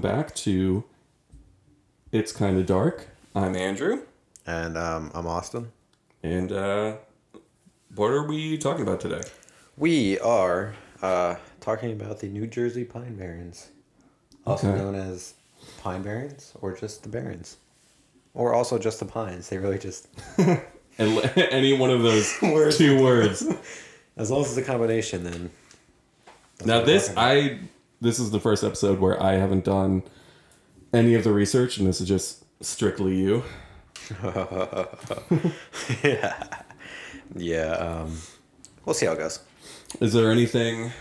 Welcome back to It's Kinda Dark. I'm Andrew. And um, I'm Austin. And uh what are we talking about today? We are uh, talking about the New Jersey Pine Barrens, also Okay. known as Pine Barrens or just the Barrens, or also just the Pines. They really just, And any one of those Words. two words. as long as it's a combination, then. that's now this. I this is the first episode where I haven't done any of the research and this is just strictly you. yeah, yeah. Um, we'll see how it goes. Is there anything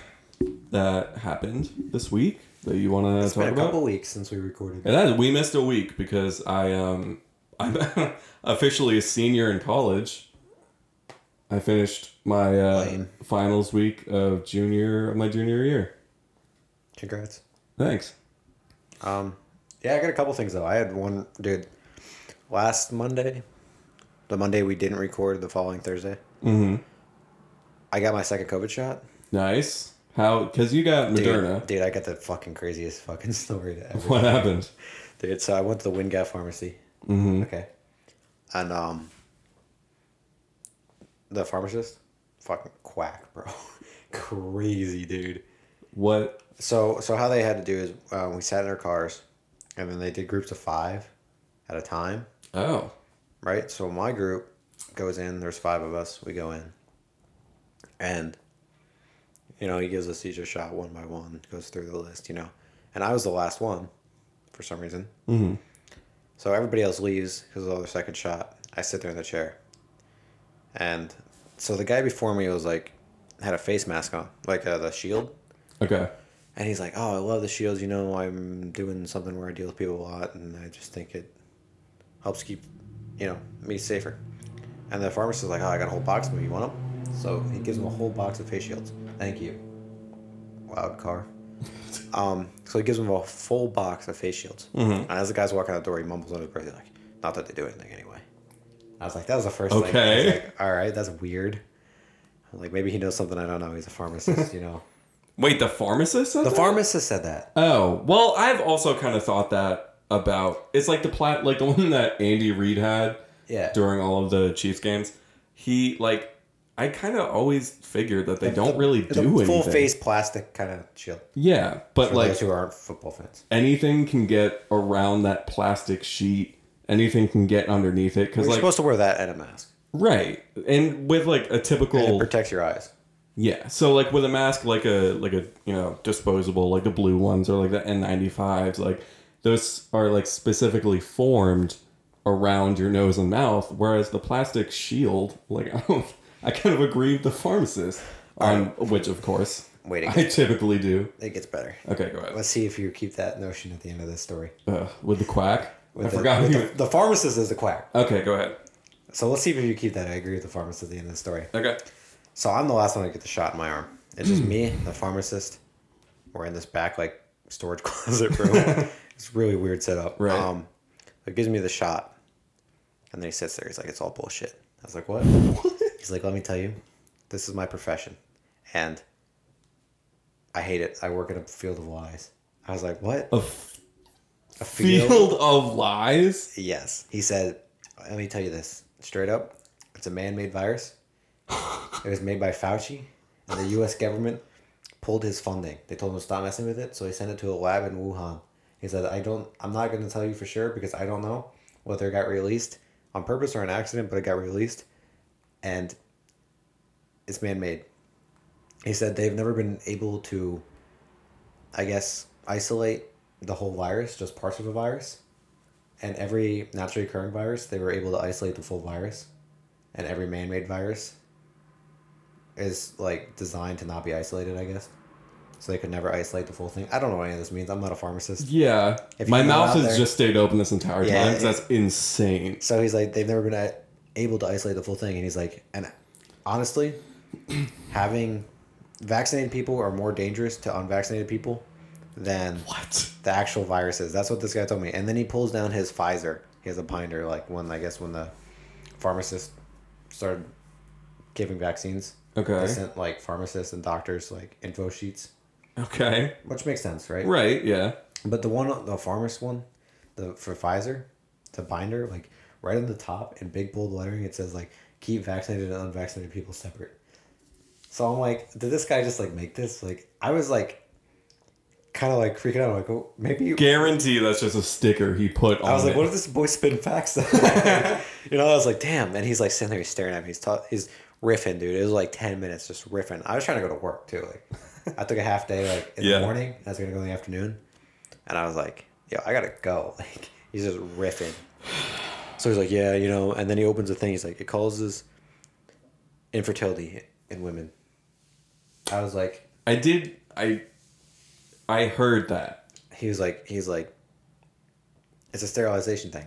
that happened this week that you want to It's talk been a about? couple weeks since we recorded. And that we missed a week because I um I'm officially a senior in college. I finished my uh, finals week of junior of my junior year. Congrats. Thanks. Um, yeah, I got a couple things though. I had one, dude. Last Monday, the Monday we didn't record, the following Thursday. Mm-hmm. I got my second COVID shot. Nice. How? Because you got Dude, Moderna. Dude, I got the fucking craziest fucking story to ever. What happened? Dude, so I went to the Wingate pharmacy. Mm-hmm. Okay. And um the pharmacist, fucking quack, bro. Crazy, dude. What? So so how they had to do is uh, we sat in our cars and then they did groups of five at a time, Oh. right? So my group goes in, there's five of us, we go in. And you know, he gives us each a shot one by one, goes through the list, you know. And I was the last one for some reason. Mm-hmm. So everybody else leaves because of their second shot. I sit there in the chair. And so the guy before me was like, had a face mask on, like uh, the shield. Okay. And he's like, oh, I love the shields. You know, I'm doing something where I deal with people a lot. And I just think it helps keep, you know, me safer. And the pharmacist is like, oh, I got a whole box of them. You want them? So he gives him a whole box of face shields. Thank you. Loud car. Um, so he gives him a full box of face shields. Mhm. And as the guy's walking out the door, he mumbles under his breath, like, not that they do anything anyway. I was like, that was the first thing. Okay. like, all right, that's weird. Like, maybe he knows something I don't know. He's a pharmacist, you know. Wait, the pharmacist said The that? pharmacist said that. Oh well, I've also kind of thought that about. It's like the plat, like the one that Andy Reid had Yeah. during all of the Chiefs games. He like, I kind of always figured that they don't really It's do a anything. full face plastic kind of shield. Yeah, but For like those who aren't football fans. anything can get around that plastic sheet. Anything can get underneath it because You're like supposed to wear that and a mask. right, and with like a And it typical protects your eyes. Yeah. So like with a mask like a like a you know disposable like the blue ones or like the N95s like those are like specifically formed around your nose and mouth whereas the plastic shield like I don't I kind of agree with the pharmacist on which of course Wait, I typically do. it gets better. Okay, go ahead. Let's see if you keep that notion at the end of this story. Uh, with the quack. With I the, forgot. the, the pharmacist is the quack. okay, go ahead. So let's see if you keep that. I agree with the pharmacist at the end of the story. Okay. So I'm the last one to get the shot in my arm. It's just me, the pharmacist. We're in this back like storage closet room. it's a really weird setup. Right. Um, it gives me the shot, and then he sits there. He's like, "It's all bullshit." I was like, "What?" He's like, "Let me tell you, this is my profession, and I hate it. I work in a field of lies." I was like, "What?" A f- A field of lies. Yes. He said, let me tell you this straight up. It's a man made virus. It was made by Fauci, and the US government pulled his funding. They told him to stop messing with it, so he sent it to a lab in Wuhan. He said, I don't, I'm not going to tell you for sure because I don't know whether it got released on purpose or an accident, but it got released. And it's man made. He said they've never been able to, I guess, isolate the whole virus, just parts of the virus. And every naturally occurring virus, they were able to isolate the full virus. And every man made virus is like designed to not be isolated, I guess. So they could never isolate the full thing. I don't know what any of this means. I'm not a pharmacist. Yeah. If My mouth has there- just stayed open this entire Yeah, time it- that's insane. So he's like, they've never been a- able to isolate the full thing. And he's like, and honestly, having vaccinated people are more dangerous to unvaccinated people than What? the actual viruses. That's what this guy told me. And then he pulls down his Pfizer. He has a binder, like when I guess when the pharmacist started giving vaccines. Okay. They sent like pharmacists and doctors like info sheets Okay. which makes sense, right? Right. Yeah. But the one, the pharmacist one, the for Pfizer, the binder, like right on the top in big bold lettering, it says like keep vaccinated and unvaccinated people separate. So I'm like, did this guy just like make this? Like, I was like, kind of like freaking out. like, oh, maybe. You... guarantee that's just a sticker he put on. I was like, it. what if this boy spin facts? you know, I was like, damn. And he's like sitting there, he's staring at me. He's ta- he's riffing, dude. It was like ten minutes just riffing. I was trying to go to work too. Like, I took a half day like in Yeah. the morning. I was gonna go in the afternoon, and I was like, yo, I gotta go. Like, he's just riffing. So he's like, yeah, you know. And then he opens the thing. He's like, it causes infertility in women. I was like, I did. I. I heard that. he was like, he's like, it's a sterilization thing.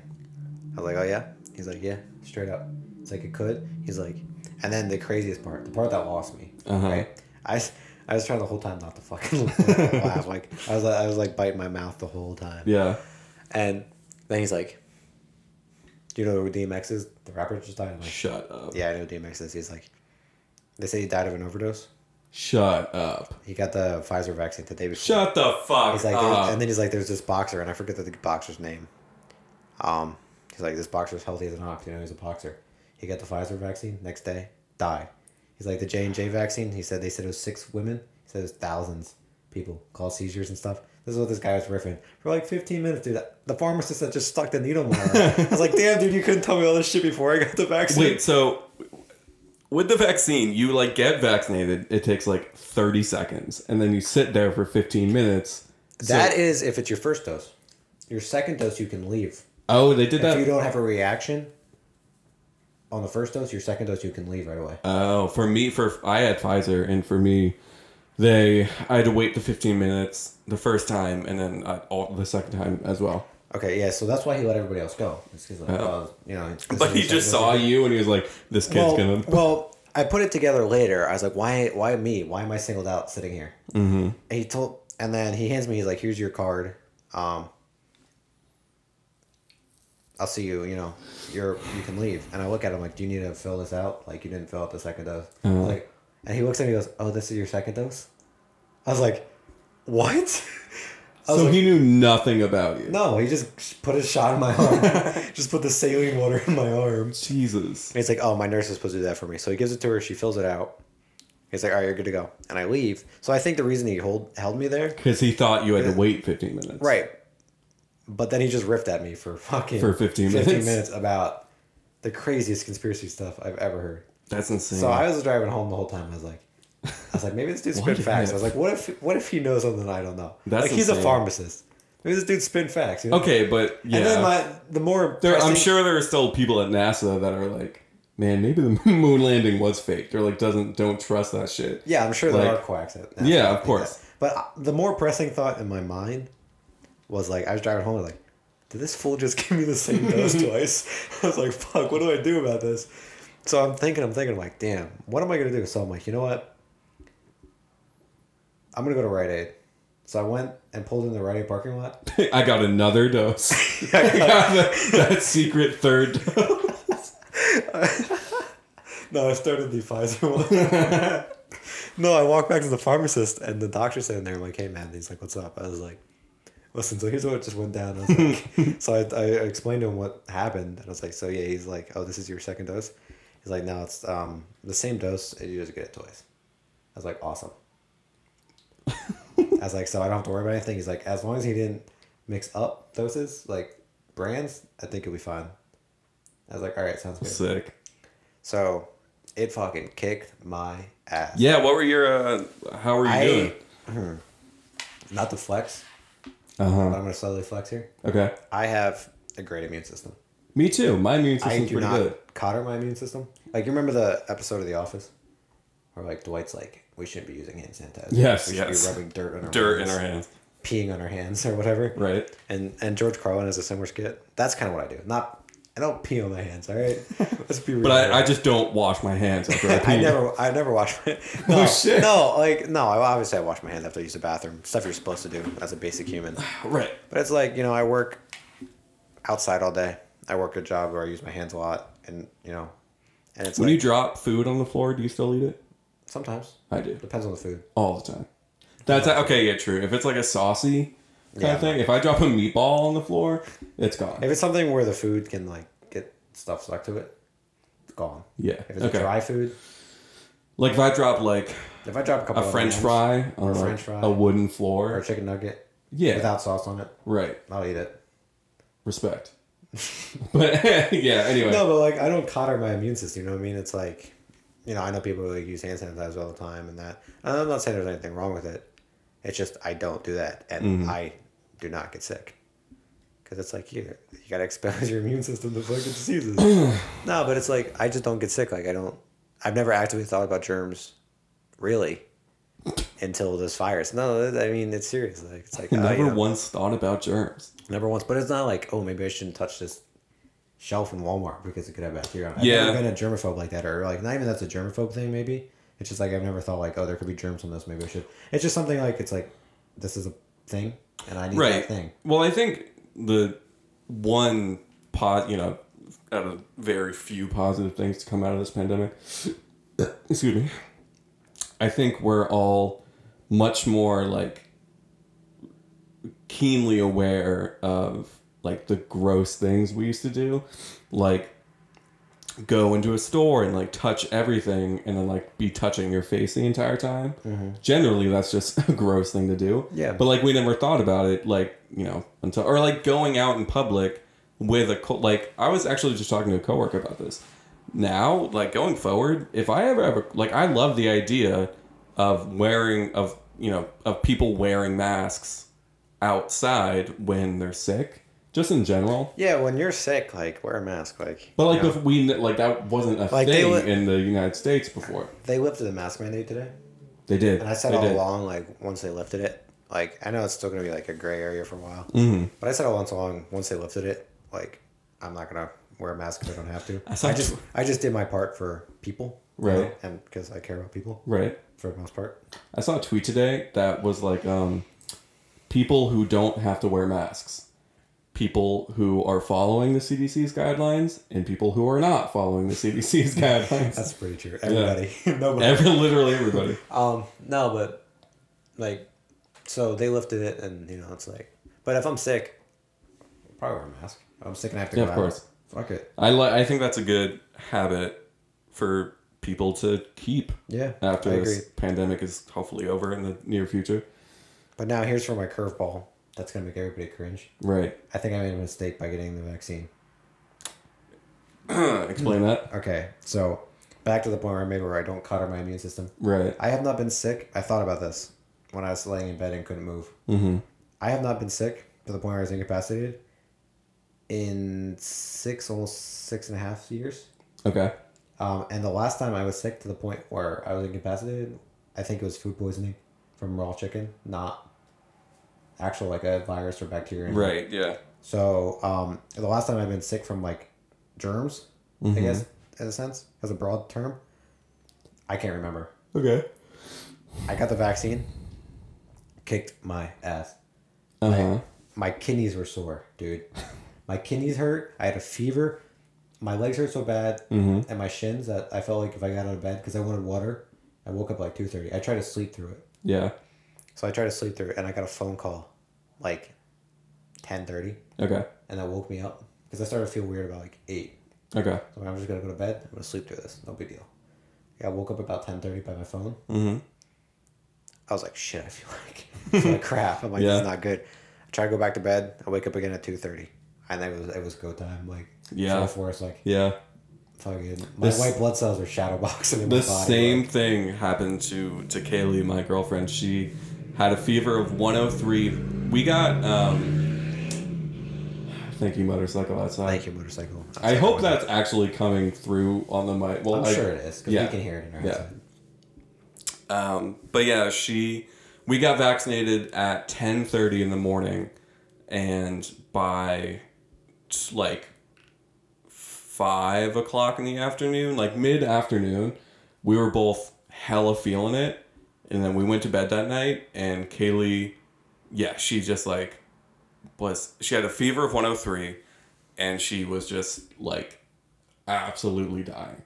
I was like, oh yeah. He's like, yeah, straight up. It's like it could. He's like, and then the craziest part, the part that lost me, Uh-huh. right? I, I was trying the whole time not to fucking laugh. Like I was, I was like biting my mouth the whole time. Yeah. And then he's like, do you know who DMX is? The rapper just died. I'm like, Shut up. yeah, I know who DMX is. He's like, they say he died of an overdose. Shut up. He got the Pfizer vaccine the day before. Shut the fuck He's like, up. and then he's like, there's this boxer, and I forget the boxer's name. Um, he's like, this boxer's healthy as an ox. You know, he's a boxer. He got the Pfizer vaccine. Next day, died. He's like the J and J vaccine. He said they said it was six women. He said it was thousands people called seizures and stuff. This is what this guy was riffing for like 15 minutes, dude. The pharmacist that just stuck the needle in my arm. I was like, damn, dude, you couldn't tell me all this shit before I got the vaccine. Wait, so with the vaccine, you like get vaccinated. It takes like thirty seconds, and then you sit there for fifteen minutes. So- That is if it's your first dose. Your second dose, you can leave. oh, they did that. If you don't have a reaction on the first dose, your second dose, you can leave right away. Oh, for me, for I had Pfizer, and for me, they I had to wait the fifteen minutes the first time, and then uh, all, the second time as well. Okay, yeah, so that's why he let everybody else go. It's like, Oh. you know, it's- But he just saw you, and he was like, "This kid's well, gonna." well, I put it together later. I was like, why, why me? Why am I singled out sitting here? Mm-hmm. And he told, and then he hands me. He's like, here's your card. Um, I'll see you. You know, you're you can leave. And I look at him like, do you need to fill this out? Like you didn't fill out the second dose. Was like, and he looks at me. and goes, oh, this is your second dose. I was like, what? I so like, he knew nothing about you. no, he just put a shot in my arm. just put the saline water in my arm. Jesus. And he's like, oh, my nurse is supposed to do that for me. So he gives it to her. She fills it out. He's like, all right, you're good to go. And I leave. So I think the reason he hold, held me there, Because he thought you had to wait 15 minutes. right. But then he just riffed at me for fucking For 15 15 minutes. minutes about the craziest conspiracy stuff I've ever heard. That's insane. So I was driving home the whole time. I was like, I was like, maybe this dude spin facts. I was like, what if, what if he knows something I don't know? That's like he's a pharmacist. Maybe this dude spin facts. You know? okay, but yeah. And then my the more There, I'm sure there are still people at NASA that are like, man, maybe the moon landing was fake. They're like, doesn't don't trust that shit. Yeah, I'm sure there are quacks. At, at Yeah, of course. that. But uh, the more pressing thought in my mind was like, I was driving home, like, did this fool just give me the same dose twice? I was like, fuck, what do I do about this? So I'm thinking, I'm thinking, I'm like, damn, what am I gonna do? So I'm like, you know what? I'm gonna go to Rite Aid. So I went and pulled in the Rite Aid parking lot. I got another dose. I got that, that secret third dose. No, I started the Pfizer one. no, I walked back to the pharmacist and the doctor's sitting there. I'm like, hey man, he's like, what's up? I was like, listen, so here's what just went down. I was like, so I, I explained to him what happened. And I was like, so yeah, he's like, oh, this is your second dose. He's like, no, it's um the same dose. You just get it twice. I was like, awesome. I was like, so I don't have to worry about anything. He's like, as long as he didn't mix up doses, like brands, I think it'll be fine. I was like, all right, sounds good. Sick. So it fucking kicked my ass. Yeah, what were your, uh, how were you I doing? not the flex, Uh but huh. I'm gonna slowly flex here. Okay. I have a great immune system. Me too. My immune I system's do pretty not good. cotter my immune system. Like you remember the episode of The Office, where like Dwight's like, we shouldn't be using hand sanitizer. Yes, we should yes. be rubbing dirt on our Dirt in our hands. peeing on our hands or whatever. Right. And and George Carlin has a similar skit. That's kind of what I do. Not I don't pee on my hands. All right. Let's be real. But. I, I just don't wash my hands after I pee. I never, I never wash my. No, Oh, shit. No, like no. Obviously I wash my hands after I use the bathroom. Stuff you're supposed to do as a basic human. Right. But it's like you know, I work outside all day. I work a job where I use my hands a lot, and you know, and it's When like you drop food on the floor, do you still eat it? sometimes I do. depends on the food. All the time. That's okay. Yeah, true. If it's like a saucy kind Yeah. of thing, if I drop a meatball on the floor, it's gone. If it's something where the food can like get stuff stuck to it, it's gone. Yeah. If it's Okay. a dry food, Like if I drop like if I drop a couple a of French fry on a French fry a wooden floor, or a chicken nugget yeah, without sauce on it, right. I'll eat it. Respect. but yeah. Anyway. No, but like I don't cotter my immune system. You know what I mean? It's like, you know, I know people who like, use hand sanitizer all the time and that. And I'm not saying there's anything wrong with it. It's just I don't do that, and Mm-hmm. I do not get sick. Because it's like you, you gotta expose your immune system to fucking diseases. no, but it's like I just don't get sick. Like I don't. I've never actively thought about germs, really, until this virus. No, I mean it's serious. Like it's like I never you um, know, once thought about germs. Never once, but it's not like, oh, maybe I shouldn't touch this shelf in Walmart because it could have bacteria. I've Yeah. never been a germaphobe like that, or like not even that's a germaphobe thing. Maybe it's just like I've never thought like, oh, there could be germs on this. Maybe I should. It's just something like it's like this is a thing, and I need right. that thing. Well, I think the one pot, you know, out of very few positive things to come out of this pandemic. excuse me. I think we're all much more like keenly aware of like the gross things we used to do, like go into a store and like touch everything and then like be touching your face the entire time. Mm-hmm. Generally, that's just a gross thing to do. Yeah. But like we never thought about it, like you know, until or like going out in public with a co- like I was actually just talking to a coworker about this. Now, like going forward, if I ever ever like I love the idea of wearing of you know of people wearing masks outside when they're sick, just in general. Yeah, when you're sick, like wear a mask. Like, But like you know, bef- we like that wasn't a Like, thing li- in the United States before. they lifted the mask mandate today, They did. and I said they all did. along, like once they lifted it, like I know it's still gonna be like a gray area for a while, Mm-hmm. but I said all along, once they lifted it, like I'm not gonna wear a mask if I don't have to. saw I just I just did my part for people, you know, Right. and because I care about people Right. for the most part. I saw a tweet today that was like um, people who don't have to wear masks, people who are following the CDC's guidelines, and people who are not following the CDC's guidelines. That's pretty true. Everybody, nobody. Every, literally everybody. Um, no, but like, so they lifted it, and you know, it's like, but if I'm sick, I'll probably wear a mask. If I'm sick and I have to Yeah, go of out, course. Fuck it. I li- I think that's a good habit for people to keep Yeah, after I this agree. pandemic is hopefully over in the near future. But now here's for my curveball. That's gonna make everybody cringe. Right. I think I made a mistake by getting the vaccine. Explain that. Okay, so back to the point where I made where I don't cutter my immune system. Right. I have not been sick. I thought about this when I was laying in bed and couldn't move. Mm-hmm. I have not been sick to the point where I was incapacitated in six, almost six and a half years. Okay. Um, and the last time I was sick to the point where I was incapacitated, I think it was food poisoning from raw chicken, not actual like a virus or bacteria. Right. Yeah. So um, the last time I've been sick from like germs, I guess in a sense, as a broad term, I can't remember. Okay. I got the vaccine, kicked my ass. Uh huh. My kidneys were sore, dude. My kidneys hurt. I had a fever. My legs hurt so bad, Mhm. and my shins that I felt like if I got out of bed because I wanted water, I woke up like two thirty. I tried to sleep through it, Yeah. so I tried to sleep through it, and I got a phone call, like, ten thirty, Okay. and that woke me up because I started to feel weird about like eight. Okay. So I'm just gonna go to bed. I'm gonna sleep through this. No big deal. Yeah, I woke up about ten thirty by my phone. Mm-hmm. I was like, shit. I feel like, I like crap. I'm like, Yeah. this is not good. I try to go back to bed. I wake up again at two thirty, and it was it was go time. Like Yeah. for us, like Yeah. fucking my This- white blood cells are shadow boxing in my The body. same like- thing happened to to Kaylee, my girlfriend. She had a fever of 103. We got um thank you motorcycle outside. Thank you, motorcycle. I hope that's actually coming through on the mic. Well, I'm I- sure it is because yeah. we can hear it in our Yeah. headset. Um, but yeah, she we got vaccinated at 10:30 in the morning and by like five o'clock in the afternoon, like mid afternoon, we were both hella feeling it. And then we went to bed that night and Kaylee, yeah, she just like was she had a fever of 103 and she was just like absolutely dying.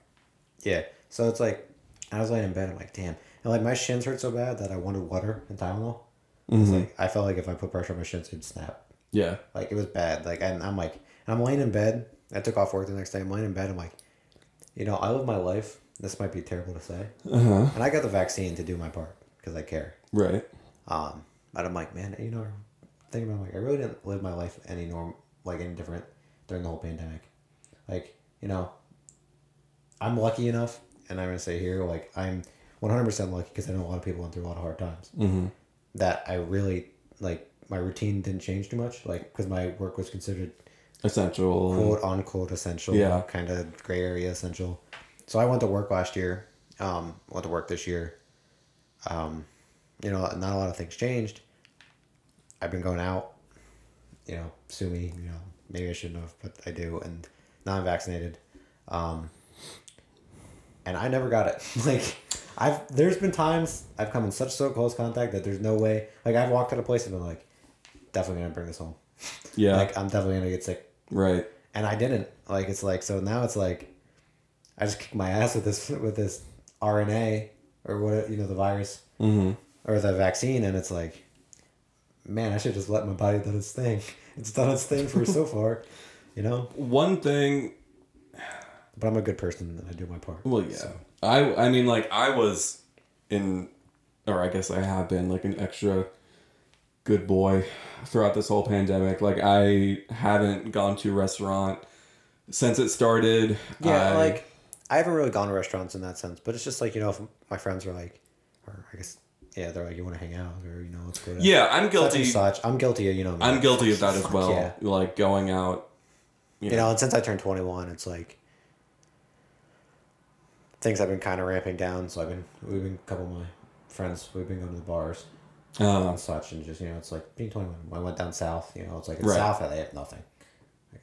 Yeah. So it's like I was laying in bed. I'm like, damn. And like my shins hurt so bad that I wanted water and Tylenol. It's mm-hmm. like I felt like if I put pressure on my shins, it'd snap. Yeah. Like it was bad. Like and I'm like, I'm laying in bed. I took off work the next day. I'm laying in bed. I'm like, you know, I live my life. This might be terrible to say, Uh huh. and I got the vaccine to do my part because I care. Right. Um, but I'm like, man, you know, thinking about it, like I really didn't live my life any norm like any different during the whole pandemic. Like, you know, I'm lucky enough, and I'm gonna say here, like I'm 100 percent lucky because I know a lot of people went through a lot of hard times. Mm-hmm. That I really like my routine didn't change too much, like because my work was considered Essential. quote unquote essential, Yeah. kind of gray area essential. So I went to work last year. Um, went to work this year. Um, you know, not a lot of things changed. I've been going out. You know, sue me. You know, maybe I shouldn't have, but I do, and now I'm vaccinated. Um, and I never got it. like, I've there's been times I've come in such so close contact that there's no way. Like, I've walked out of place and been like, definitely gonna bring this home. Yeah. Like, I'm definitely gonna get sick right. and I didn't. Like it's like so now it's like I just kicked my ass with this with this RNA or what you know the virus Mm-hmm. or the vaccine, and it's like, man, I should just let my body do its thing. It's done its thing for so far, you know. One thing But I'm a good person and I do my part. Well, yeah. So, I I mean, like I was in, or I guess I have been like an extra good boy throughout this whole pandemic. Like I haven't gone to a restaurant since it started. yeah, I- like I haven't really gone to restaurants in that sense, but it's just like you know if my friends are like, or I guess yeah, they're like you want to hang out or you know let's go. To yeah, I'm such guilty. and such. I'm guilty of you know. I'm guilty of that as well. yeah. Like going out. you know and since i turned 21 it's like things have been kind of ramping down so i've been we've been a couple of my friends we've been going to the bars Uh, and such and just you know it's like being 21 i went down south you know it's like in Right. south they have nothing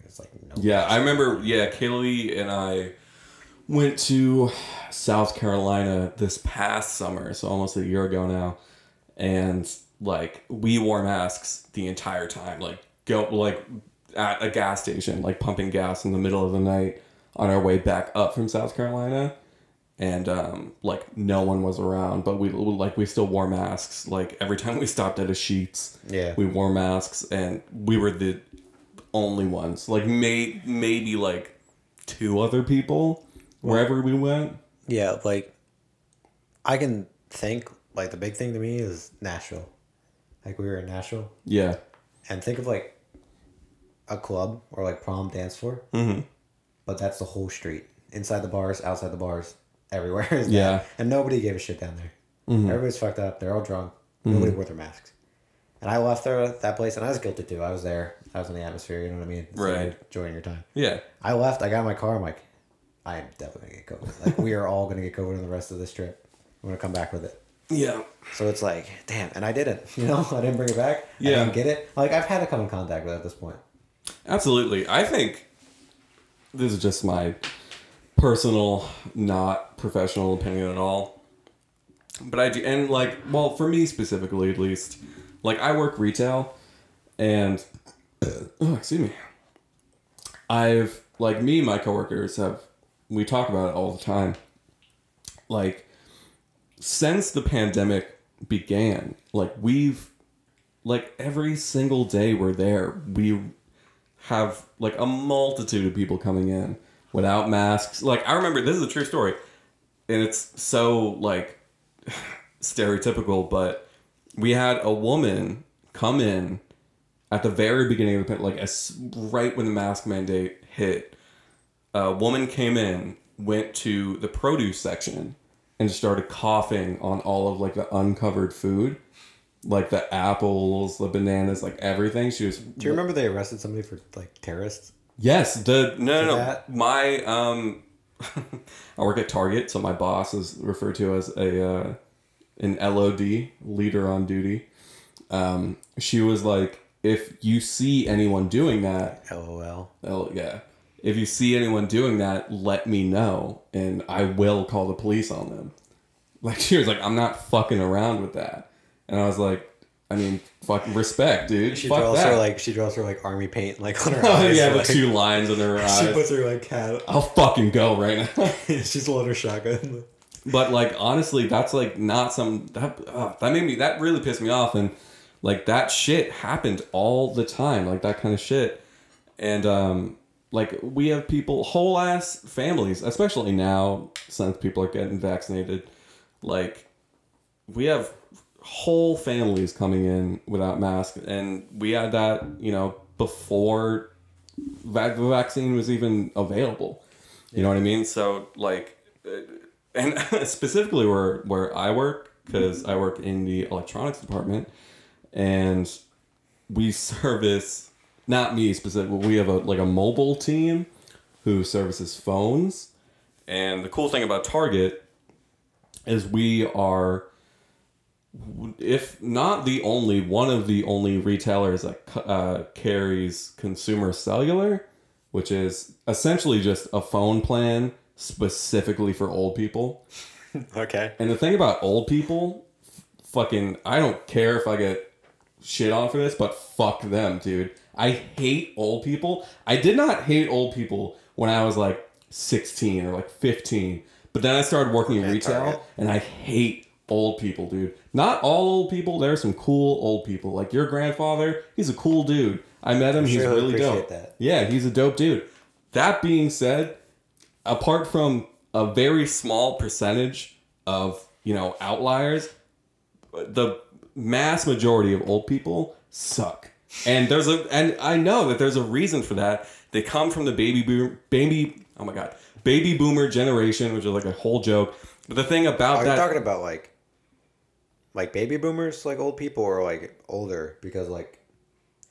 it's like no Yeah, I remember. Yeah, Kaylee and I went to South Carolina this past summer, so almost a year ago now, and like we wore masks the entire time. Like go like at a gas station, like pumping gas in the middle of the night on our way back up from South Carolina. And um, like no one was around, but we like we still wore masks. Like every time we stopped at a Sheetz, yeah we wore masks and we were the only ones like may, maybe like two other people wherever we went. yeah like i can think like the big thing to me is nashville. Like we were in nashville. Yeah. And think of like a club or like prom dance floor. Mm-hmm. but that's the whole street. Inside the bars outside the bars everywhere is that. Yeah. and nobody gave a shit down there. Mhm. everybody's fucked up. They're all drunk. Nobody wore their masks. And i left there that place and i was guilty too. I was there. I was in the atmosphere you know what i mean? So Right. you're enjoying your time. Yeah. I left i got in my car i'm like i am definitely gonna get covid. Like we are all gonna get covid on the rest of this trip. I'm gonna come back with it. Yeah. So it's like damn and i didn't you know? I didn't bring it back. Yeah. i didn't get it. Like i've had to come in contact with it at this point. Absolutely. I think this is just my personal not professional opinion at all. But i do and like well for me specifically at least like i work retail and oh, excuse me. I've like me and my coworkers have we talk about it all the time. Like since the pandemic began like we've like every single day we're there we have like a multitude of people coming in without masks. Like i remember this is a true story and it's so like stereotypical but we had a woman come in at the very beginning of the pan- like as right when the mask mandate hit a woman came in went to the produce section and started coughing on all of like the uncovered food. Like the apples the bananas like everything. She was do you remember they arrested somebody for like terrorists? Yes, the no no no. My um, I work at Target, so my boss is referred to as a uh, an LOD leader on duty. Um, she was like, if you see anyone doing that, lol oh yeah, if you see anyone doing that, let me know, and I will call the police on them. Like she was like, I'm not fucking around with that, and I was like, I mean, fuck respect, dude. She Fuck draws that. her like she draws her like army paint like on her Oh, eyes. yeah, the like, two lines in her eyes. She puts her like cat. I'll fucking go right now. She's loading her shotgun. but like honestly, that's like not some that uh, that made me that really pissed me off, and like that shit happened all the time, like that kind of shit, and um like we have people whole ass families, especially now since people are getting vaccinated, like we have whole families coming in without masks, and we had that you know before the vaccine was even available. You know what I mean? So like, uh, and specifically where where I work because I work in the electronics department, and we service not me specifically. We have a like a mobile team who services phones, and the cool thing about Target is we are if not the only one of the only retailers that uh, carries consumer cellular which is essentially just a phone plan specifically for old people Okay. and the thing about old people fucking i don't care if i get shit on for this but fuck them dude i hate old people. I did not hate old people when i was like 16 or like 15 but then i started working in retail Target. and i hate old people dude. Not all old people there are some cool old people. Like your grandfather he's a cool dude. I met him he's sure really dope. that. yeah he's a dope dude. That being said apart from a very small percentage of you know outliers the mass majority of old people suck and there's a and i know that there's a reason for that they come from the baby boom baby oh my god baby boomer generation which is like a whole joke but the thing about Are that talking about like, like baby boomers, like old people, or like older? Because like,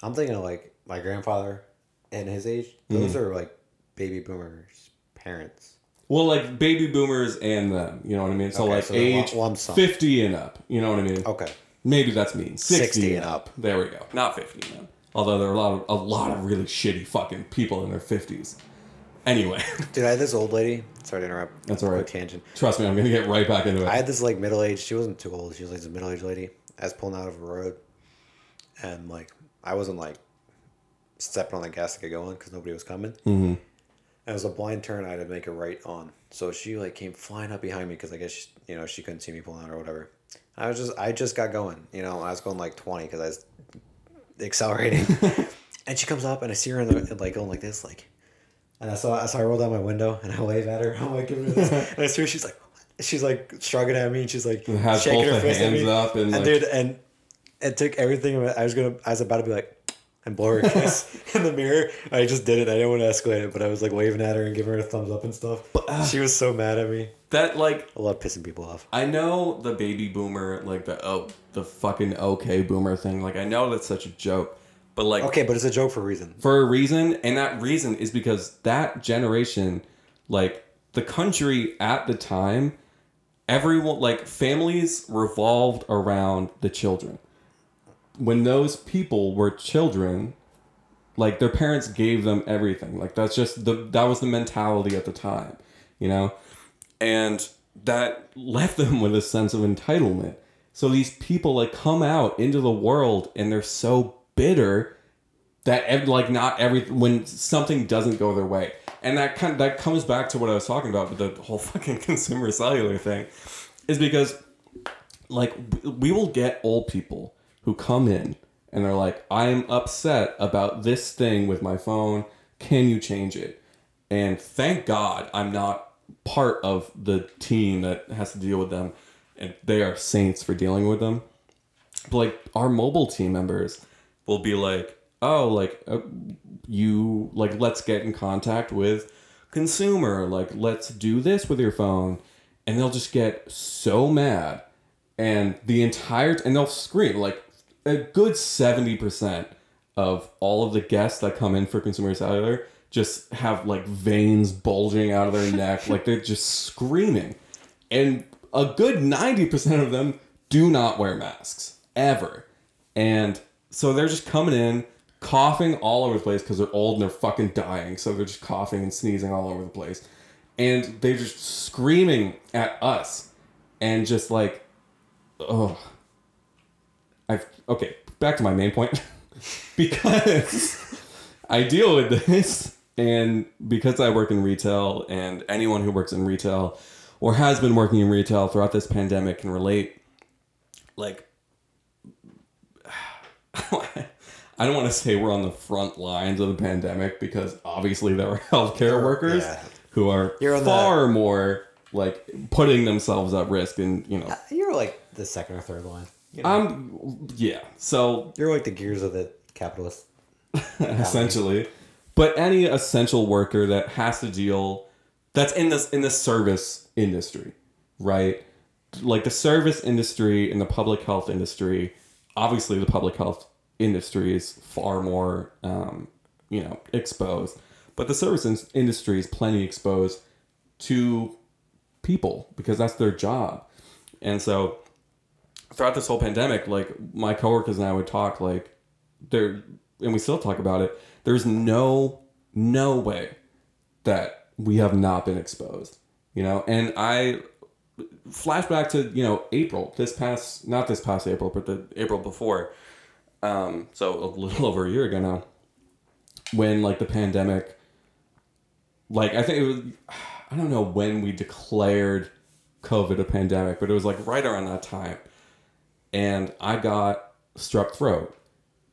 I'm thinking of like my grandfather and his age. Those mm-hmm. are like baby boomers' parents. well like baby boomers and them you know what i mean so Okay, like so age lump sum. 50 and up you know what i mean Okay. Maybe that's mean. 60, 60 and up. There we go. Not 50 and up. Although there are a lot of a lot of really shitty fucking people in their 50s. Anyway, Dude, I had this old lady. Sorry to interrupt. That's all right. Tangent. trust me, I'm gonna get right back into it. I had this like middle aged. She wasn't too old. She was like this middle aged lady. I was pulling out of a road, and like I wasn't like stepping on the gas to get going because nobody was coming. Mm-hmm. And it was a blind turn. I had to make a right on. So she like came flying up behind me because I guess she, you know she couldn't see me pulling out or whatever. I was just I just got going. You know I was going like twenty because I was accelerating. and she comes up and I see her in the like going like this like. And I saw, so I rolled down my window and I wave at her. I'm like, giving her this. and I see her, she's like, she's like shrugging at me and she's like has shaking her fist at hands me. up and, and like- dude, and it took everything. I was gonna, I was about to be like, and blow her a kiss in the mirror. I just did it. I didn't want to escalate it, but I was like waving at her and giving her a thumbs up and stuff. uh, she was so mad at me. That like I love pissing people off. I know the baby boomer, like the oh the fucking okay boomer thing. Like I know that's such a joke, but like Okay, but it's a joke for a reason. for a reason, and that reason is because that generation, like the country at the time, everyone like families revolved around the children. When those people were children, like their parents gave them everything. Like that's just the that was the mentality at the time, you know? And that left them with a sense of entitlement. So these people like come out into the world and they're so bitter that like not every when something doesn't go their way. And that kind that comes back to what i was talking about with the whole fucking consumer cellular thing is because like we will get old people who come in and they're like i'm upset about this thing with my phone. Can you change it? And thank god i'm not part of the team that has to deal with them and they are saints for dealing with them. But like our mobile team members will be like oh like uh, you like let's get in contact with consumer. Like let's do this with your phone. And they'll just get so mad and the entire and they'll scream like a good 70% of all of the guests that come in for consumer cellular just have like veins bulging out of their neck like they're just screaming. And a good 90% of them do not wear masks ever. And so they're just coming in coughing all over the place because they're old and they're fucking dying. So they're just coughing and sneezing all over the place. And they're just screaming at us and just like oh i've okay back to my main point. Because i deal with this and because i work in retail and anyone who works in retail or has been working in retail throughout this pandemic can relate. Like, I don't want to say we're on the front lines of the pandemic because obviously there are healthcare workers Yeah. who are far more like putting themselves at risk and you know uh, You're like the second or third line. You know? I'm yeah so You're like the gears of the capitalist. essentially but any essential worker that has to deal that's in this in the service industry right? Like the service industry and the public health industry obviously the public health industry is far more um, you know exposed. But the service in- industry is plenty exposed to people because that's their job. And so throughout this whole pandemic like my coworkers and i would talk like there and we still talk about it there's no no way that we have not been exposed you know? And i flashback to you know april this past not this past april but the april before um so a little over a year ago now when like the pandemic like i think it was i don't know when we declared covid a pandemic but it was like right around that time. And i got strep throat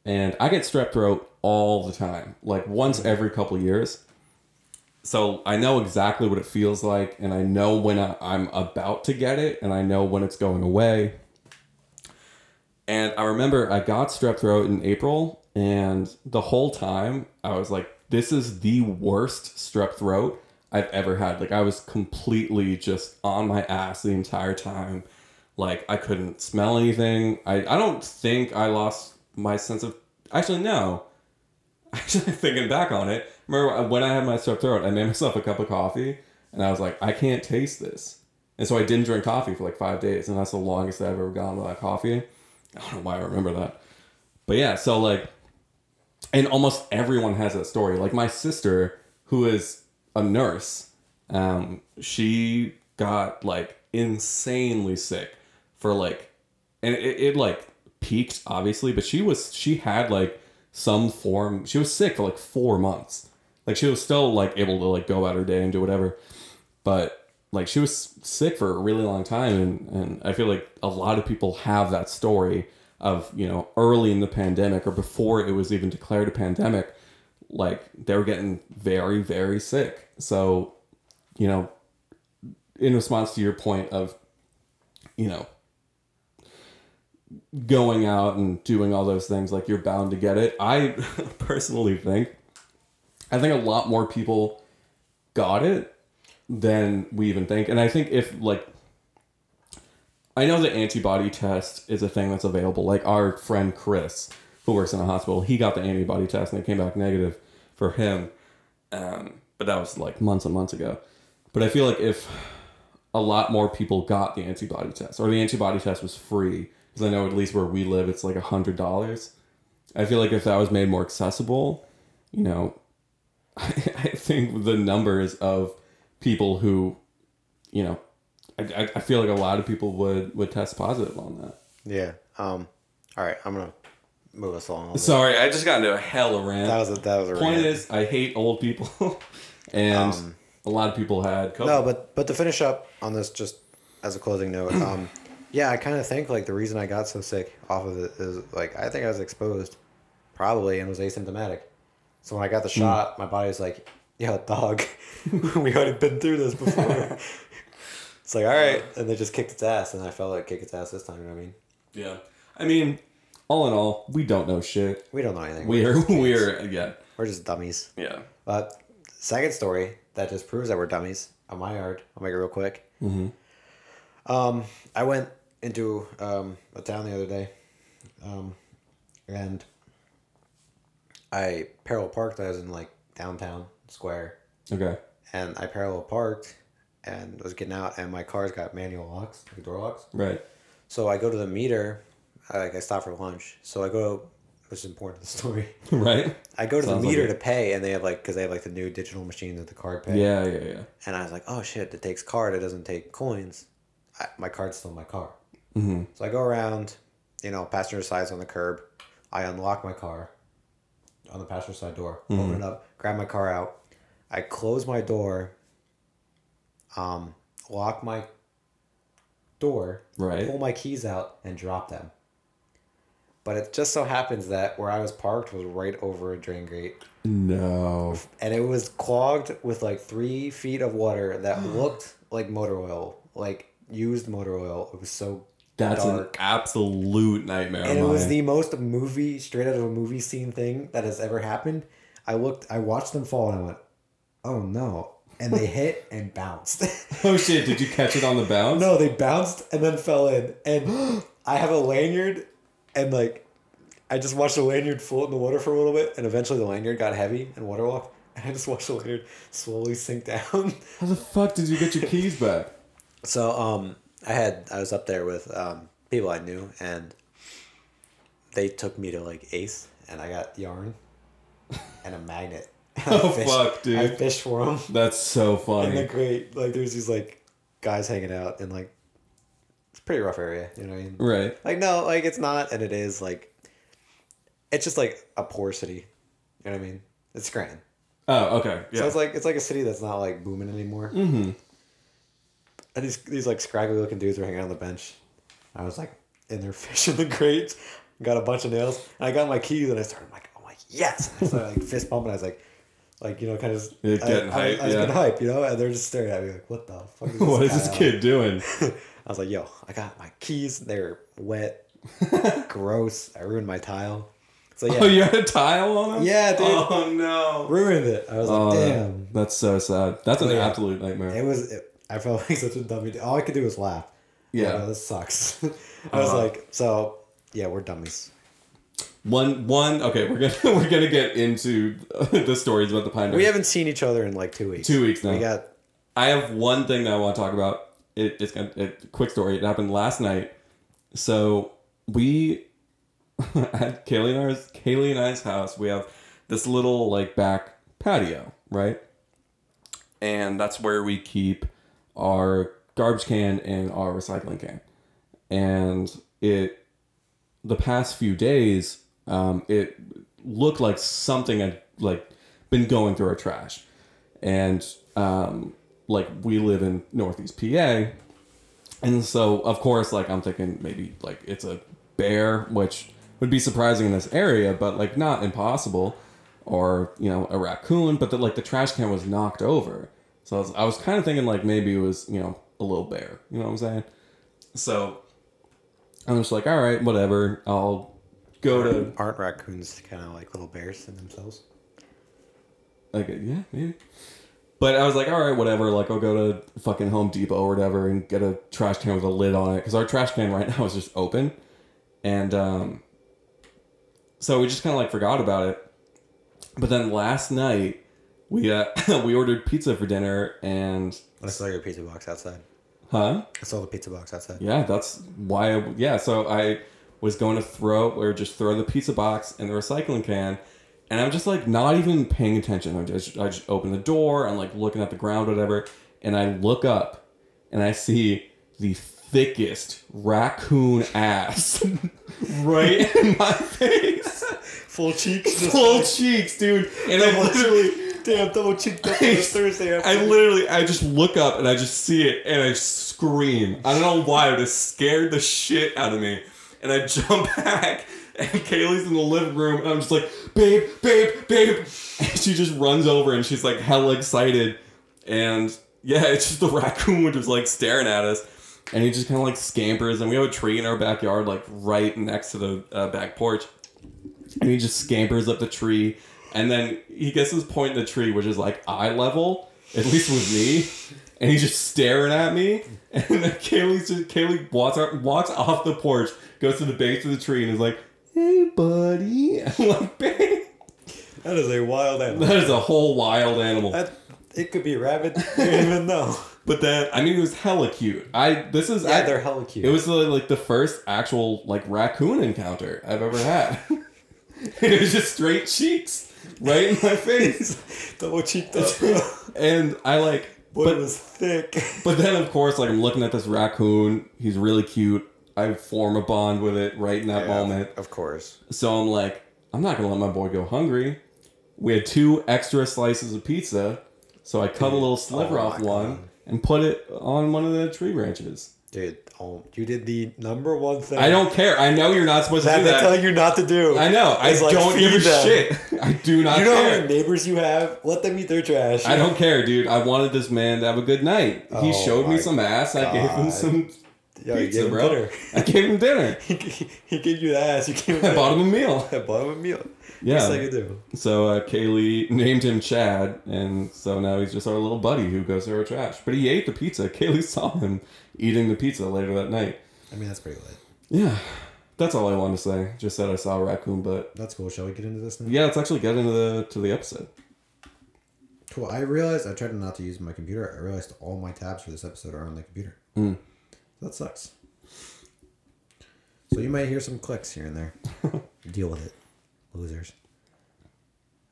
and i get strep throat all the time like once mm-hmm. every couple years so I know exactly what it feels like, and I know when I, I'm about to get it, and I know when it's going away. And I remember I got strep throat in April, and the whole time I was like, "This is the worst strep throat I've ever had." Like I was completely just on my ass the entire time. Like I couldn't smell anything. I I don't think I lost my sense of. Actually, no. Actually, thinking back on it, remember when I had my strep throat, I made myself a cup of coffee, and I was like, I can't taste this, and so I didn't drink coffee for like five days, and that's the longest I've ever gone without coffee. I don't know why I remember that, but yeah, so like, and almost everyone has that story. Like my sister, who is a nurse, um, she got like insanely sick for like, and it, it like peaked obviously, but she was she had like some form. She was sick for like four months. Like she was still like able to like go about her day and do whatever, but like she was sick for a really long time, and and I feel like a lot of people have that story of you know early in the pandemic or before it was even declared a pandemic, like they were getting very very sick. So, you know, in response to your point of, you know, going out and doing all those things like you're bound to get it. I personally think i think a lot more people got it than we even think. And i think if like i know the antibody test is a thing that's available. Like our friend chris who works in a hospital he got the antibody test and it came back negative for him. Um, but that was like months and months ago. But i feel like if a lot more people got the antibody test or the antibody test was free because I know at least where we live it's like a hundred dollars. I feel like if that was made more accessible, you know, I, I think the numbers of people who, you know, I, I- feel like a lot of people would would test positive on that. Yeah. Um. All right. I'm gonna move us along. A little bit. Sorry, I just got into a hell of a rant. That was a that was a Point rant. is, I hate old people, and a lot of people had COVID. No, but but to finish up on this, just as a closing note, um, yeah, I kind of think like the reason I got so sick off of it is like I think I was exposed, probably, and was asymptomatic. So when I got the shot, my body was like, "Yo, dog, we already been through this before." it's like, all right, and they just kicked its ass, and I felt like kick its ass this time. You know what I mean? yeah, I mean, all in all, we don't know shit. We don't know anything. We are just we're yeah we're just dummies. yeah. But second story that just proves that we're dummies on my yard. I'll make it real quick. Mm-hmm. Um, I went into um, a town the other day, um, and I parallel parked. I was in like downtown square, Okay. and I parallel parked and was getting out, and my car's got manual locks, like door locks. Right. So I go to the meter. I, like I stop for lunch. So I go, which is important to the story. right. I go to Sounds the meter it. to pay, and they have like because they have like the new digital machine that the card pay. Yeah, yeah, yeah. And I was like, oh shit, it takes card, it doesn't take coins. I, my card's still in my car. Mm-hmm. So I go around, you know, passenger side's on the curb. I unlock my car on the passenger side door, Mm-hmm. open it up, grab my car out. I close my door, um, lock my door, Right. pull my keys out, and drop them. But it just so happens that where I was parked was right over a drain grate. No. And it was clogged with like three feet of water that looked like motor oil, like used motor oil. It was so That's dark. an absolute nightmare. and it was the most movie straight out of a movie scene thing that has ever happened i looked i watched them fall and i went oh no and they hit and bounced Oh shit! Did you catch it on the bounce? no they bounced and then fell in and i have a lanyard and like i just watched the lanyard float in the water for a little bit and eventually the lanyard got heavy and waterlogged and i just watched the lanyard slowly sink down How the fuck did you get your keys back? So um, I had I was up there with um, people I knew, and they took me to like Ace, and I got yarn and a magnet. Oh, fished- fuck, dude. I fished for them That's so funny. in the great like there's these like guys hanging out in like it's a pretty rough area, you know what I mean? Right. Like no, like it's not, and it is like it's just like a poor city. You know what I mean? It's Scranton. Oh, okay. Yeah. So it's like it's like a city that's not like booming anymore. mm-hmm. And these these like scraggly looking dudes were hanging on the bench. I was like in there fishing the crates, got a bunch of nails, and I got my keys and I started like, I'm like, yes! And I started like fist pumping. I was like, like you know, kind of just Yeah, getting I, hype, I, I was yeah. getting hype, you know, and they're just staring at me like, what the fuck? Is this What is this on?" kid doing? I was like, yo, I got my keys. They're wet, gross. I ruined my tile. So yeah, Oh, you had a tile on him? Yeah, dude. Oh no. ruined it. I was Oh, like, damn. That's so sad. That's an Yeah. absolute nightmare. It was. It, I felt like such a dummy. All I could do was laugh. Yeah. Oh, this sucks. I was Uh-huh. like, so yeah, we're dummies. One, one. Okay, we're gonna we're gonna get into the stories about the pine. We haven't seen each other in like two weeks. Two weeks now. We got I have one thing that I want to talk about. It, it's gonna it, quick story. It happened last night. So we at Kaylee and ours, Kaylee and I's house, we have this little like back patio, right? And that's where we keep our garbage can and our recycling can. And it the past few days, um, it looked like something had like been going through our trash, and um, like we live in Northeast PA, and so of course, like I'm thinking maybe like it's a bear, which would be surprising in this area, but like not impossible, or you know a raccoon, but that like the trash can was knocked over, so I was, I was kind of thinking like maybe it was you know a little bear, you know what I'm saying? So I'm just like, all right, whatever, I'll go to aren't raccoons kind of like little bears in themselves? Like, yeah, maybe. But I was like, all right, whatever. Like, I'll go to fucking Home Depot or whatever and get a trash can with a lid on it because our trash can right now is just open, and um, so we just kind of like forgot about it. But then last night we uh we ordered pizza for dinner and I saw your pizza box outside. huh I saw the pizza box outside. yeah that's why I, yeah so I was going to throw or just throw the pizza box in the recycling can and I'm just like not even paying attention I just I just open the door I'm like looking at the ground whatever and I look up and I see the thickest raccoon ass right in my face Full cheeks. full cheeks dude and I literally damn double cheeked up I- Thursday. I literally, I just look up and I just see it and I scream. I don't know why, but it scared the shit out of me. And I jump back and Kaylee's in the living room and I'm just like, babe, babe, babe. And she just runs over and she's like hella excited. And yeah, it's just the raccoon just like staring at us. And he just kind of like scampers and we have a tree in our backyard, like right next to the uh, back porch. And he just scampers up the tree. And then he gets this point in the tree, which is like eye level, at least with me. And he's just staring at me. And then Kaylee's just, Kaylee walks, out, walks off the porch, goes to the base of the tree, and is like, hey, buddy. I'm like, babe. That is a wild animal. That is a whole wild animal. That it could be a rabbit. You don't even know. But then, I mean, it was hella cute. I This is. Yeah, I- they're hella cute. It was uh, like the first actual like raccoon encounter I've ever had. it was just straight cheeks right in my face. double cheeked up. And I like Boy, but it was thick. but then of course like I'm looking at this raccoon, he's really cute. I form a bond with it right in that moment. Of course. So I'm like, I'm not gonna let my boy go hungry. We had two extra slices of pizza, so I cut a little sliver Oh off my one, God. and put it on one of the tree branches. Dude, oh, you did the number one thing. I don't care. I know you're not supposed that to do they're that. telling you not to do. I know. I like, don't give a shit. I do not You know how care. many neighbors you have? Let them eat their trash. I don't care, dude. I wanted this man to have a good night. He Oh showed me some ass. I gave him some Yo, pizza, gave him bro. I gave him dinner. he, he gave you the ass. You gave him I bought him a meal. I bought him a meal. Yeah. Like you do. So uh, Kaylee named him Chad, and so now he's just our little buddy who goes through our trash. But he ate the pizza. Kaylee saw him eating the pizza later that night. I mean, that's pretty lit. Yeah, that's all I wanted to say. Just that I saw a raccoon, but That's cool. Shall we get into this now? yeah, let's actually get into the to the episode. Cool. I realized I tried not to use my computer. I realized all my tabs for this episode are on the computer. Mm. That sucks. So you might hear some clicks here and there. Deal with it, losers.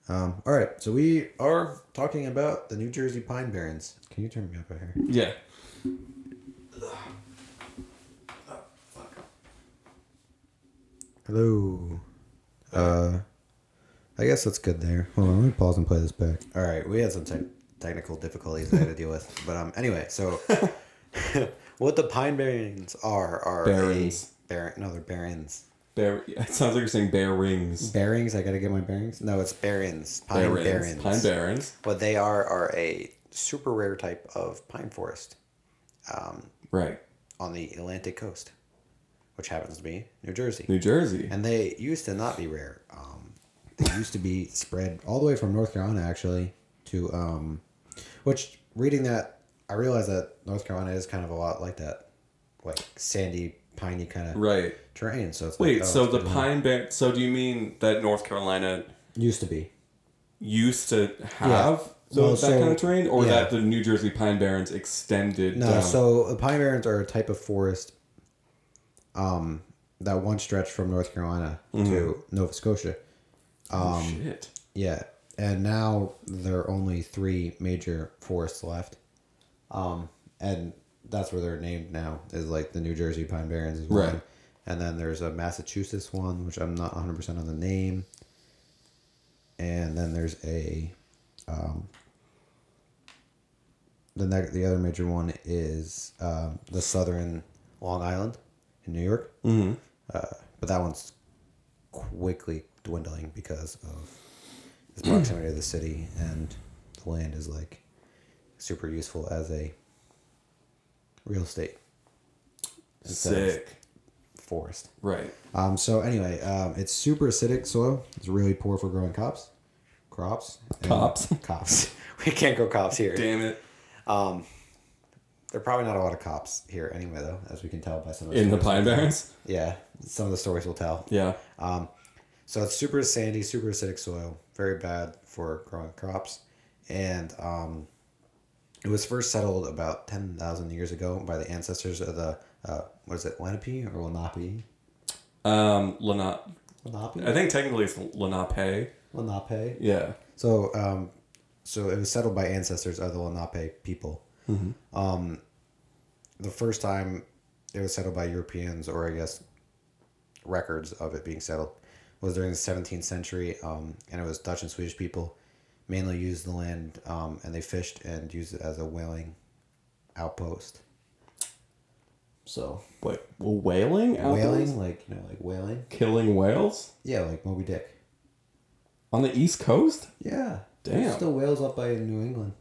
Um, all right, so we are talking about the New Jersey Pine Barrens. Can you turn me up right here? Yeah. Hello. Uh, I guess that's good there. Hold on, let me pause and play this back. All right, we had some te- technical difficulties I had to deal with, but um, anyway, so what the Pine Barrens are are a- Barrens. Bar- no, they're barrens. Bear. It sounds like you're saying bear rings. Bearings. I gotta get my bearings. No, it's barrens. Pine Barrens. barrens. Pine barrens. What they are are a super rare type of pine forest, um, Right. on the Atlantic coast, which happens to be New Jersey. New Jersey. And they used to not be rare. Um, they used to be spread all the way from North Carolina, actually, to um, which reading that I realized that North Carolina is kind of a lot like that, like sandy, piney kind of Right. terrain. So it's Wait. like, oh, so it's the good to know. pine bear. So do you mean that North Carolina used to be. used to have so Well, that so- kind of terrain, or yeah. that the New Jersey pine barrens extended No, down? so the pine barrens are a type of forest um, that one stretch from North Carolina to Nova Scotia. oh, um, shit. Yeah, and now there are only three major forests left, um, and that's where they're named now. Is like the New Jersey Pine Barrens is one, Right. and then there's a Massachusetts one, which I'm not 100 percent on the name, and then there's a, um, the next the other major one is um, the Southern Long Island in New York, Mm-hmm. uh, but that one's quickly dwindling because of its proximity to the city and the land is like super useful as a real estate Sick. forest. Right. Um, so anyway, um, it's super acidic soil. It's really poor for growing crops. Crops. Cops. Cops. we can't grow cops here. Damn it. Um, there are probably not a lot of cops here anyway, though, as we can tell by some of the In the pine barrens. Yeah, some of the stories will tell. Yeah. Um, so it's super sandy, super acidic soil, very bad for growing crops, and um, it was first settled about ten thousand years ago by the ancestors of the uh, what is it, Lenape or Lenape? Um, Lenape. Lenape. I think technically it's Lenape. Lenape. Yeah. So, um, so it was settled by ancestors of the Lenape people. Um, the first time it was settled by Europeans, or I guess records of it being settled, was during the 17th century, um, and it was Dutch and Swedish people mainly used the land, um, and they fished and used it as a whaling outpost. So Wait, whaling? Outdoors? whaling, like you know, like whaling. Killing whales Yeah, like Moby Dick. on the East Coast? Yeah. Damn. There's still whales up by New England.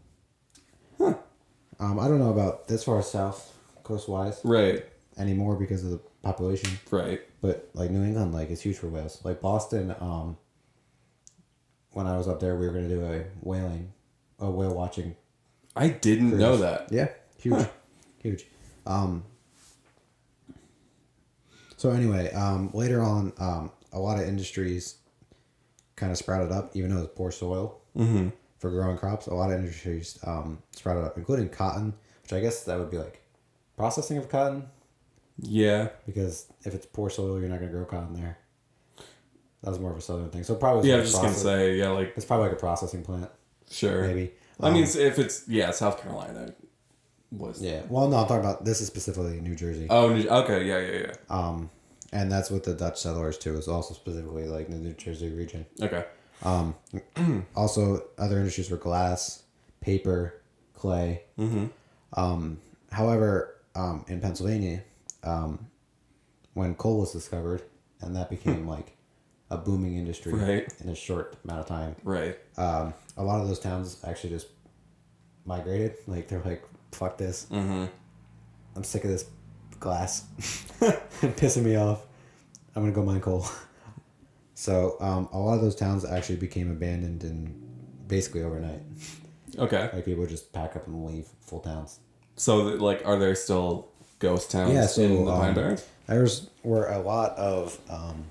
Huh. Um, I don't know about this far south, coast wise, Right. anymore because of the population. Right. But like New England, like it's huge for whales. Like Boston, um, when I was up there, we were gonna do a whaling, a whale watching. I didn't know that. Yeah, huge, Huh. huge. Um. So anyway, um, later on, um, a lot of industries kind of sprouted up, even though it's poor soil Mm-hmm. for growing crops. A lot of industries um, sprouted up, including cotton, which I guess that would be like processing of cotton, Yeah. because if it's poor soil, you're not gonna grow cotton there. That was more of a southern thing. So probably Yeah, I was just gonna say, yeah, like it's probably like a processing plant, sure. maybe. I mean, Um, if it's yeah, South Carolina was. yeah. Well, no, I'm talking about this is specifically New Jersey. Oh, New- okay. Yeah, yeah, yeah. Um, and that's what the Dutch settlers too is also specifically like the New Jersey region. Okay. Um, also other industries were glass, paper, clay. Mm-hmm. Um, however, um, in Pennsylvania, um, when coal was discovered, and that became like a booming industry Right. in a short amount of time, Right. um, a lot of those towns actually just migrated. Like they're like, "Fuck this! Mm-hmm. I'm sick of this glass pissing me off. I'm gonna go mine coal." So um, a lot of those towns actually became abandoned in basically overnight. Okay. Like people would just pack up and leave full towns. So, like, are there still ghost towns Yeah, so, in the Pine um, Barrens? There's where a lot of um,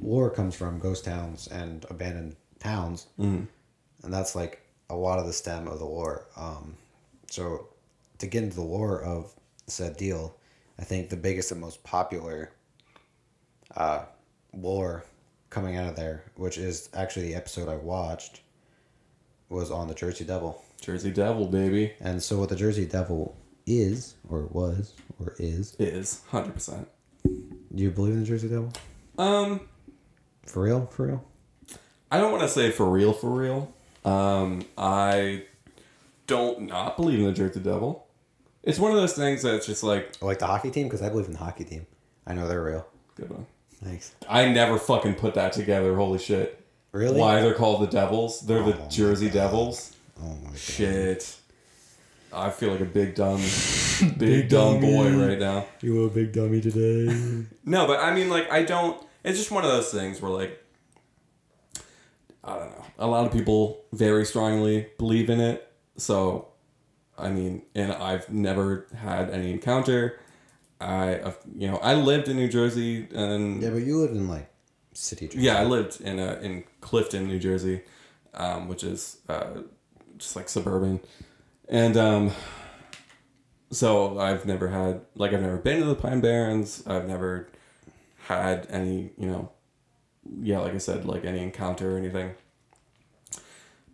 lore comes from ghost towns and abandoned towns, Mhm. and that's like a lot of the stem of the lore. Um, so to get into the lore of said deal, I think the biggest and most popular uh, lore coming out of there, which is actually the episode I watched, was on the Jersey Devil. Jersey Devil, baby. And so what the Jersey Devil is, or was, or is, Is 100%. do you believe in the Jersey Devil? Um, For real? For real? I don't want to say for real, for real. Um, I don't not believe in the Jersey Devil. It's one of those things that's just like, Like the hockey team? Because I believe in the hockey team. I know they're real. good one. Thanks. I never fucking put that together. Holy shit. Really? Why they're called the Devils? They're the Oh my Jersey God. Devils. Oh my god. Shit. I feel like a big dumb, big, dumb dummy. boy right now. You a big dummy today. No, but I mean, like, I don't. It's just one of those things where, like, I don't know. A lot of people very strongly believe in it. So, I mean, and I've never had any encounter. I, uh, you know, I lived in New Jersey, and yeah, but you live in like city. Jersey. yeah, I lived in a, in Clifton, New Jersey, um, which is uh, just like suburban, and um, so I've never had like I've never been to the Pine Barrens. I've never had any, you know, yeah, like I said, like any encounter or anything.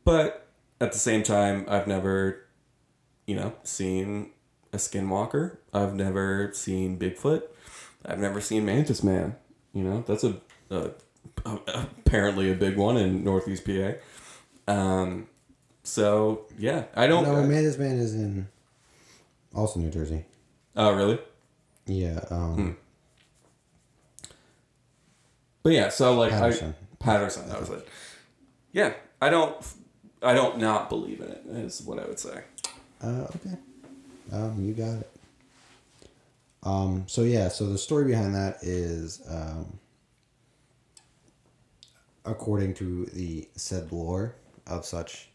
But at the same time, I've never, you know, seen a skinwalker. I've never seen Bigfoot. I've never seen Mantis Man. You know, that's a, a apparently a big one in Northeast PA. Um, so yeah, I don't. No, Amanda's man is in also New Jersey. Oh, really? Yeah. Um, Hmm. But yeah, so like Paterson. I Paterson, that was it. Yeah, I don't, I don't not believe in it. Is what I would say. Uh, okay. Um, you got it. Um, so yeah, so the story behind that is, um, according to the said lore of such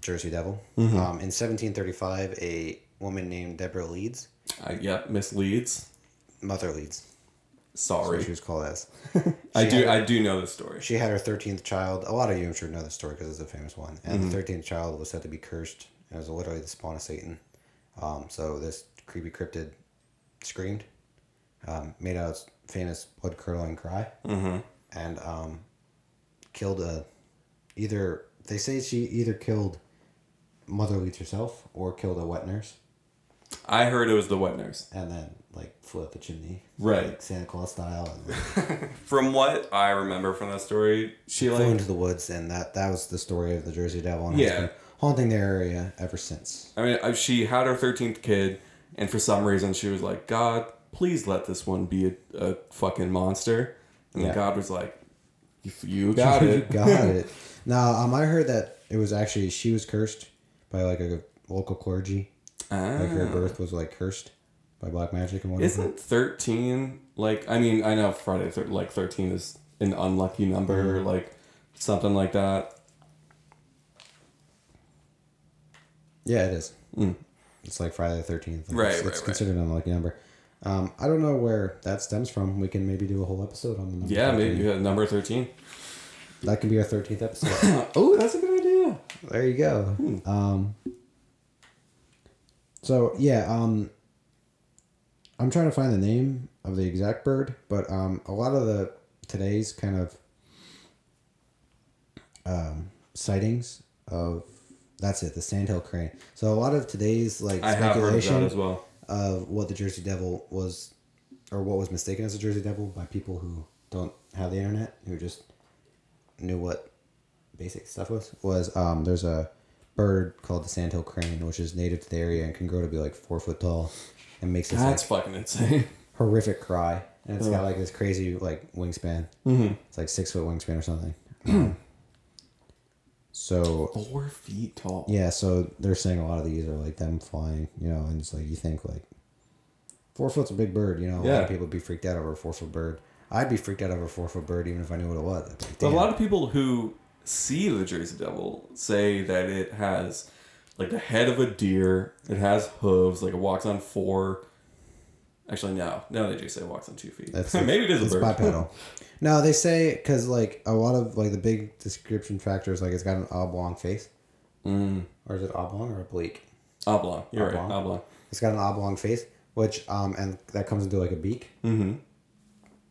Jersey Devil, um, in 1735, a woman named Deborah Leeds, I Miss misleads. Mother Leeds, Sorry, she was called as. I do. had- I do know the story. She had her 13th child. A lot of you, I'm sure, know the story because it's a famous one. And Mm-hmm. the 13th child was said to be cursed. It was literally the spawn of Satan. Um, so this creepy cryptid screamed, um, made out its famous blood curdling cry, Mm-hmm. and um, killed a. Either they say she either killed Mother Leeds herself or killed a wet nurse, I heard it was the wet nurse. and then like flew up the chimney, Right. like Santa Claus style, and From what I remember from that story, she flew like into the woods, and that that was the story of the Jersey Devil, and Yeah. haunting the area ever since. I mean, she had her thirteenth kid, and for some reason, she was like, "God, please let this one be a, a fucking monster." And then Yeah. God was like, "You, you got you it." got it. Now, um, I heard that it was actually she was cursed by like a local clergy. Like her Ah. birth was like cursed by black magic and whatnot. Isn't thirteen like? I mean, I know Friday thir- like thirteen is an unlucky number, Mm-hmm. like something like that. Yeah, it is. Mm. It's like Friday the Thirteenth. Right, it's, right, It's right. considered an unlucky number. Um, I don't know where that stems from. We can maybe do a whole episode on the number. Yeah, 13. maybe number thirteen. that can be our thirteenth episode. oh, that's a good idea. there you go. Hmm. Um, so yeah, um, I'm trying to find the name of the exact bird, but um, a lot of the today's kind of um, sightings of that's it, the sandhill crane. So a lot of today's like I have heard of speculation as well. of what the Jersey Devil was, or what was mistaken as a Jersey Devil by people who don't have the internet, who just knew what basic stuff was. Was um, there's a bird called the sandhill crane, which is native to the area and can grow to be like four foot tall, and makes this That's like, fucking insane. horrific cry. And it's got like this crazy like wingspan. Mm-hmm. It's like six foot wingspan or something. Um, so Four feet tall. yeah, so they're saying a lot of these are like them flying, you know, and it's like you think like four foot's a big bird, you know. A lot Yeah. of people would be freaked out over a four foot bird. I'd be freaked out over a four foot bird even if I knew what it was. I'd be like, But a "Damn." lot of people who see the Jersey Devil say that it has like the head of a deer. It has hooves. Like it walks on four. Actually, no. No, they do say it walks on two feet. That's Maybe it is a it's bird. bipedal. no, they say because like a lot of like the big description factors, like it's got an oblong face, Mm. or is it oblong or oblique? Oblong. You're Oblong. right. Oblong. It's got an oblong face, which um and that comes into like a beak, Mm-hmm.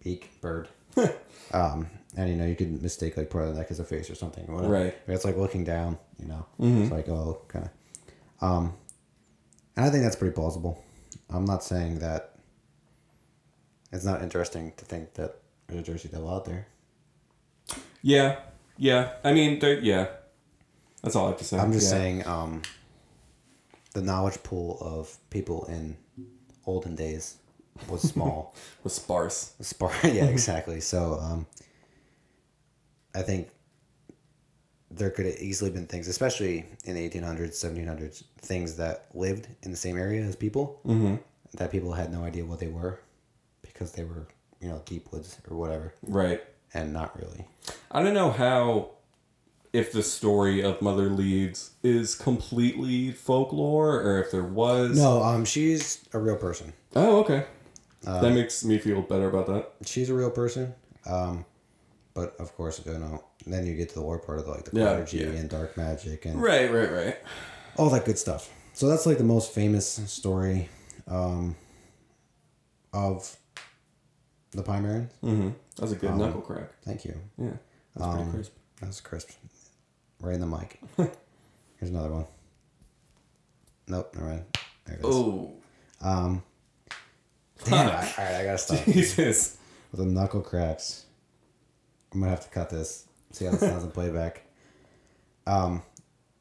beak bird. um, and you know you could mistake like part of the neck as a face or something, or whatever. Right. But it's like looking down, you know. Mhm. It's like oh, kind of. Um, and I think that's pretty plausible. I'm not saying that. It's not interesting to think that there's a Jersey Devil out there. Yeah. Yeah. I mean, yeah. That's all I have to say. I'm just Yeah. saying, um, the knowledge pool of people in olden days was small. Was sparse. Spar- yeah, exactly. So, um, I think there could have easily been things, especially in the 1800s, 1700s, things that lived in the same area as people Mm-hmm. that people had no idea what they were because they were, you know, deep woods or whatever, Right. and not really. I don't know how if the story of Mother Leeds is completely folklore or if there was. No, um, she's a real person. Oh, okay. Uh, that makes me feel better about that. she's a real person. Um, but of course, you know, then you get to the war part of the, like the Yeah, clergy yeah. and dark magic and Right, right, right. all that good stuff. So that's like the most famous story um, of the Pine Barrens. Mm-hmm. That was a good Um, knuckle crack. Thank you. Yeah. That's pretty um, crisp. That was crisp. Right in the mic. Here's another one. Nope, never mind. There it is. Oh, Um, damn, all right, I gotta stop. Jesus. with the knuckle cracks. I'm gonna have to cut this. See how this sounds in playback. Um,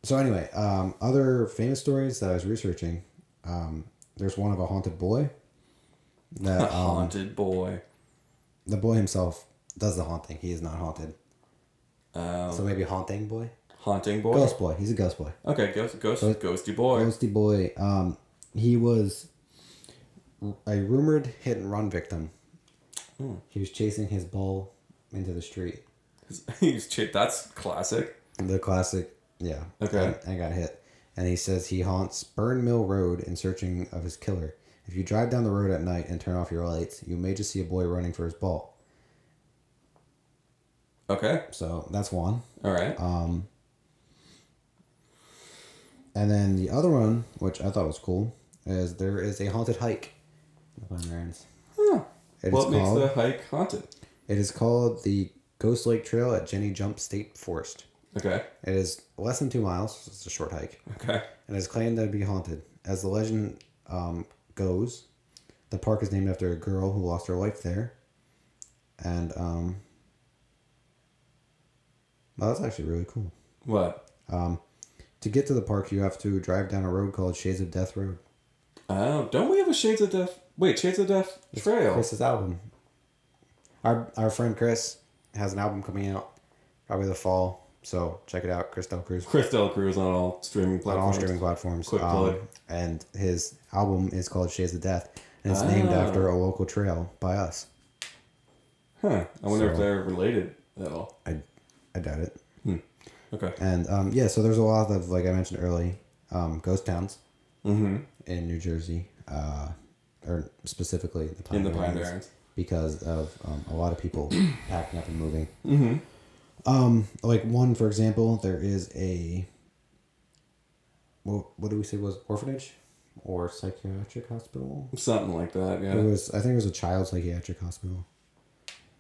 so anyway, um, other famous stories that I was researching. Um, there's one of a haunted boy. That um, Haunted boy. the boy himself does the haunting. He is not haunted. Um, So maybe haunting boy, haunting boy. ghost boy. He's a ghost boy. Okay, ghost, ghost, Ghost- ghosty boy. Ghosty boy. Um, he was a rumored hit and run victim. Hmm. He was chasing his ball into the street. He's ch- That's classic. The classic, yeah. Okay. And got hit. And he says he haunts Burn Mill Road in searching of his killer. If you drive down the road at night and turn off your lights, you may just see a boy running for his ball. Okay. So that's one. All right. Um, and then the other one, which I thought was cool, is there is a haunted hike. in the Pine Barrens. Huh. It What makes called. the hike haunted? It is called the Ghost Lake Trail at Jenny Jump State Forest. Okay. It is less than two miles. so It's a short hike. Okay. and is claimed to be haunted. As the legend um, goes, the park is named after a girl who lost her life there. And, um, well, that's actually really cool. What? Um, to get to the park, you have to drive down a road called Shades of Death Road. Oh, don't we have a Shades of Death? Wait, Shades of Death trail. Chris's album. Our, our friend Chris has an album coming out probably the fall. So check it out, Chris Del Cruz. Chris Del Cruz on all streaming platforms. on all streaming platforms. Quick Um, and his album is called Shades of Death, and it's named Ah. after a local trail by us. Huh. I wonder if they're related at all. I, I doubt it. Okay. And um, yeah, so there's a lot of like I mentioned early, um, ghost towns Mm-hmm. in New Jersey, uh, or specifically the Pine In the Pine Barrens. Because of um, a lot of people packing up and moving. Mm-hmm. Um, like one for example, there is a what, what do we say was orphanage or psychiatric hospital? Something like that. Yeah. It was I think it was a child psychiatric hospital.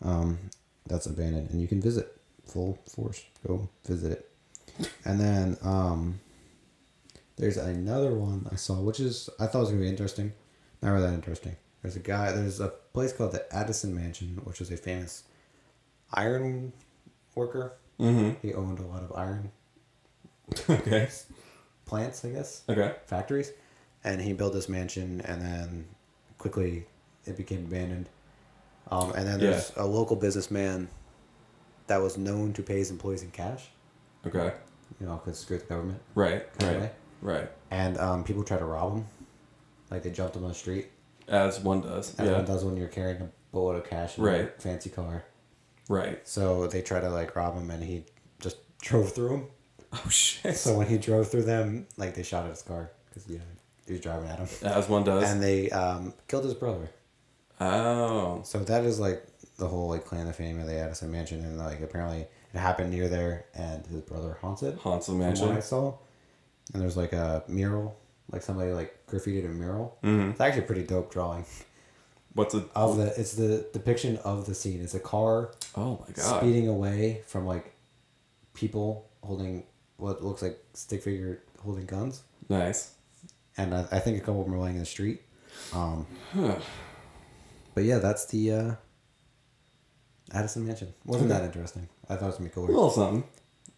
Um, that's abandoned, and you can visit full force. Go visit it, and then um, there's another one I saw, which is I thought was gonna be interesting. Not really that interesting. There's a guy. There's a place called the Atsion Mansion, which was a famous iron worker. Mm-hmm. He owned a lot of iron. Okay. plants, I guess, Okay. factories, and he built this mansion, and then quickly it became abandoned. Um, and then there's a local businessman that was known to pay his employees in cash, Okay. you know, because screw the government. Right. Right. Right. And um, people tried to rob him, like they jumped him on the street, As one does. as yeah. one does when you're carrying a boatload of cash in a Right. fancy car. Right. So they tried to like rob him, and he just drove through him. Oh shit. So when he drove through them, like they shot at his car because you know he was driving at him, As one does. and they um, killed his brother. oh. So that is like the whole like clan of fame of the Atsion Mansion, and like apparently it happened near there, and his brother haunts it. Haunts the From what I mansion. saw, and there's like a mural, like somebody like graffitied a mural. Mhm. It's actually a pretty dope drawing What's it? of the. It's the depiction of the scene. It's a car Oh my god. speeding away from like people holding what looks like stick figure holding guns, Nice. and I, I think a couple of them are laying in the street. Um, Huh. but yeah, that's the uh, Atsion Mansion. Wasn't Okay. that interesting? I thought it was gonna be A little something.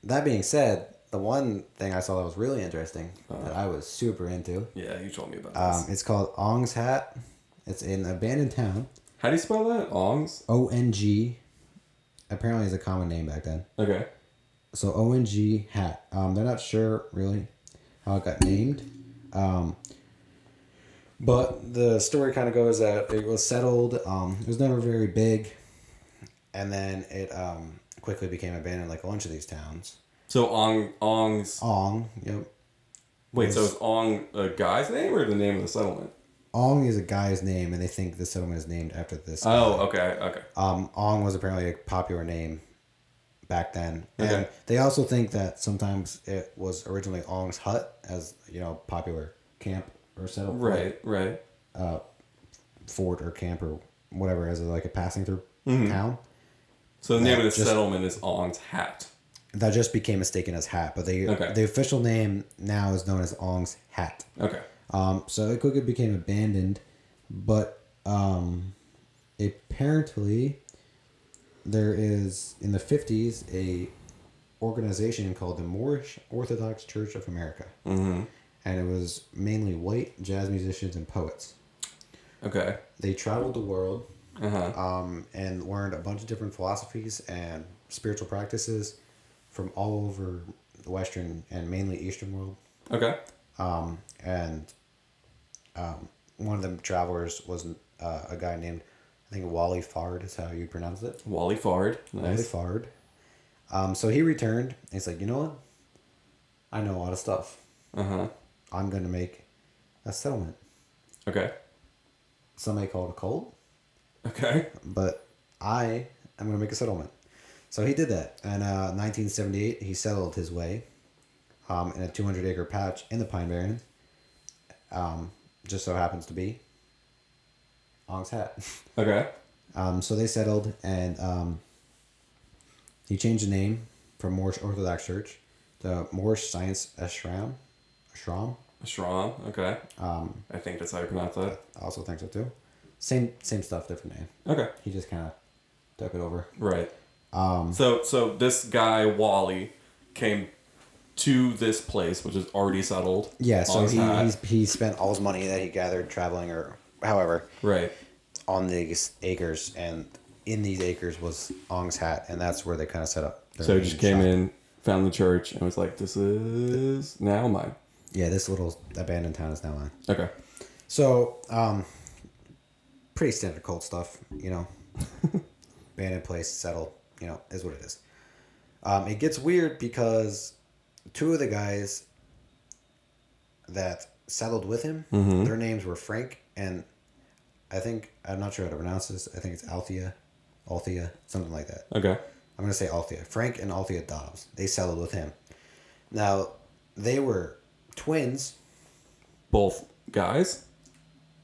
That being said, the one thing I saw that was really interesting Uh-huh. that I was super into, Yeah, you told me about um, this. it's called Ong's Hat. It's in an abandoned town. How do you spell that? Ongs. O N G. Apparently, is a common name back then. Okay. So O N G Hat. Um, they're not sure really how it got named. Um, but the story kind of goes that it was settled. Um, it was never very big, and then it um, quickly became abandoned, like a bunch of these towns. So Ong Ong's. Ong, yep. Wait, so is Ong a guy's name or the name of the settlement? Ong is a guy's name, and they think the settlement is named after this. guy. Oh, okay, okay. Um, Ong was apparently a popular name back then, and Okay. they also think that sometimes it was originally Ong's hut, as you know, popular camp or settlement, Right, right. uh, fort or camp or whatever, as a, like a passing through Mm-hmm. town. So the name of the just- settlement is Ong's Hat. That just became mistaken as hat, but they Okay. the official name now is known as Ong's Hat. Okay. Um, so it quickly became abandoned, but um, apparently there is in the fifties a organization called the Moorish Orthodox Church of America, Mm-hmm. and it was mainly white jazz musicians and poets. Okay. They traveled the world Uh huh. um, and learned a bunch of different philosophies and spiritual practices from all over the Western and mainly Eastern world. Okay. um, and um, one of the travelers was uh, a guy named I think Wally Fard is how you pronounce it. Wally Fard. Nice. Wally Fard. Um, so he returned. And he's like, you know what? I know a lot of stuff. Uh huh. I'm gonna make a settlement. Okay. Some may call it a cult, Okay. but I am gonna make a settlement. So he did that. And uh, 1978, he settled his way um, in a 200 acre patch in the Pine Barrens. Um, just so happens to be Ong's Hat. Okay. Um, so they settled, and um, he changed the name from Moorish Orthodox Church to Moorish Science Ashram. Ashram. Ashram. Okay. Um, I think that's how you pronounce that. I also think so too. Same same stuff, different name. Okay. He just kind of took it over. Right. Um, So so this guy Wally came to this place, which is already settled. yeah, so he he's, he spent all his money that he gathered traveling or however right. on these acres, and in these acres was Ong's Hat, and that's where they kind of set up. their So he just came shop. in, found the church, and was like, "This is now mine." Yeah, this little abandoned town is now mine. Okay. So, um, pretty standard cult stuff, you know. Abandoned place, settled, you know, is what it is. Um, it gets weird because two of the guys that settled with him, Mhm. their names were Frank and I think I'm not sure how to pronounce this. I think it's Althea, Althea, something like that. Okay. I'm gonna say Althea. Frank and Althea Dobbs. They settled with him. Now, they were twins. Both guys.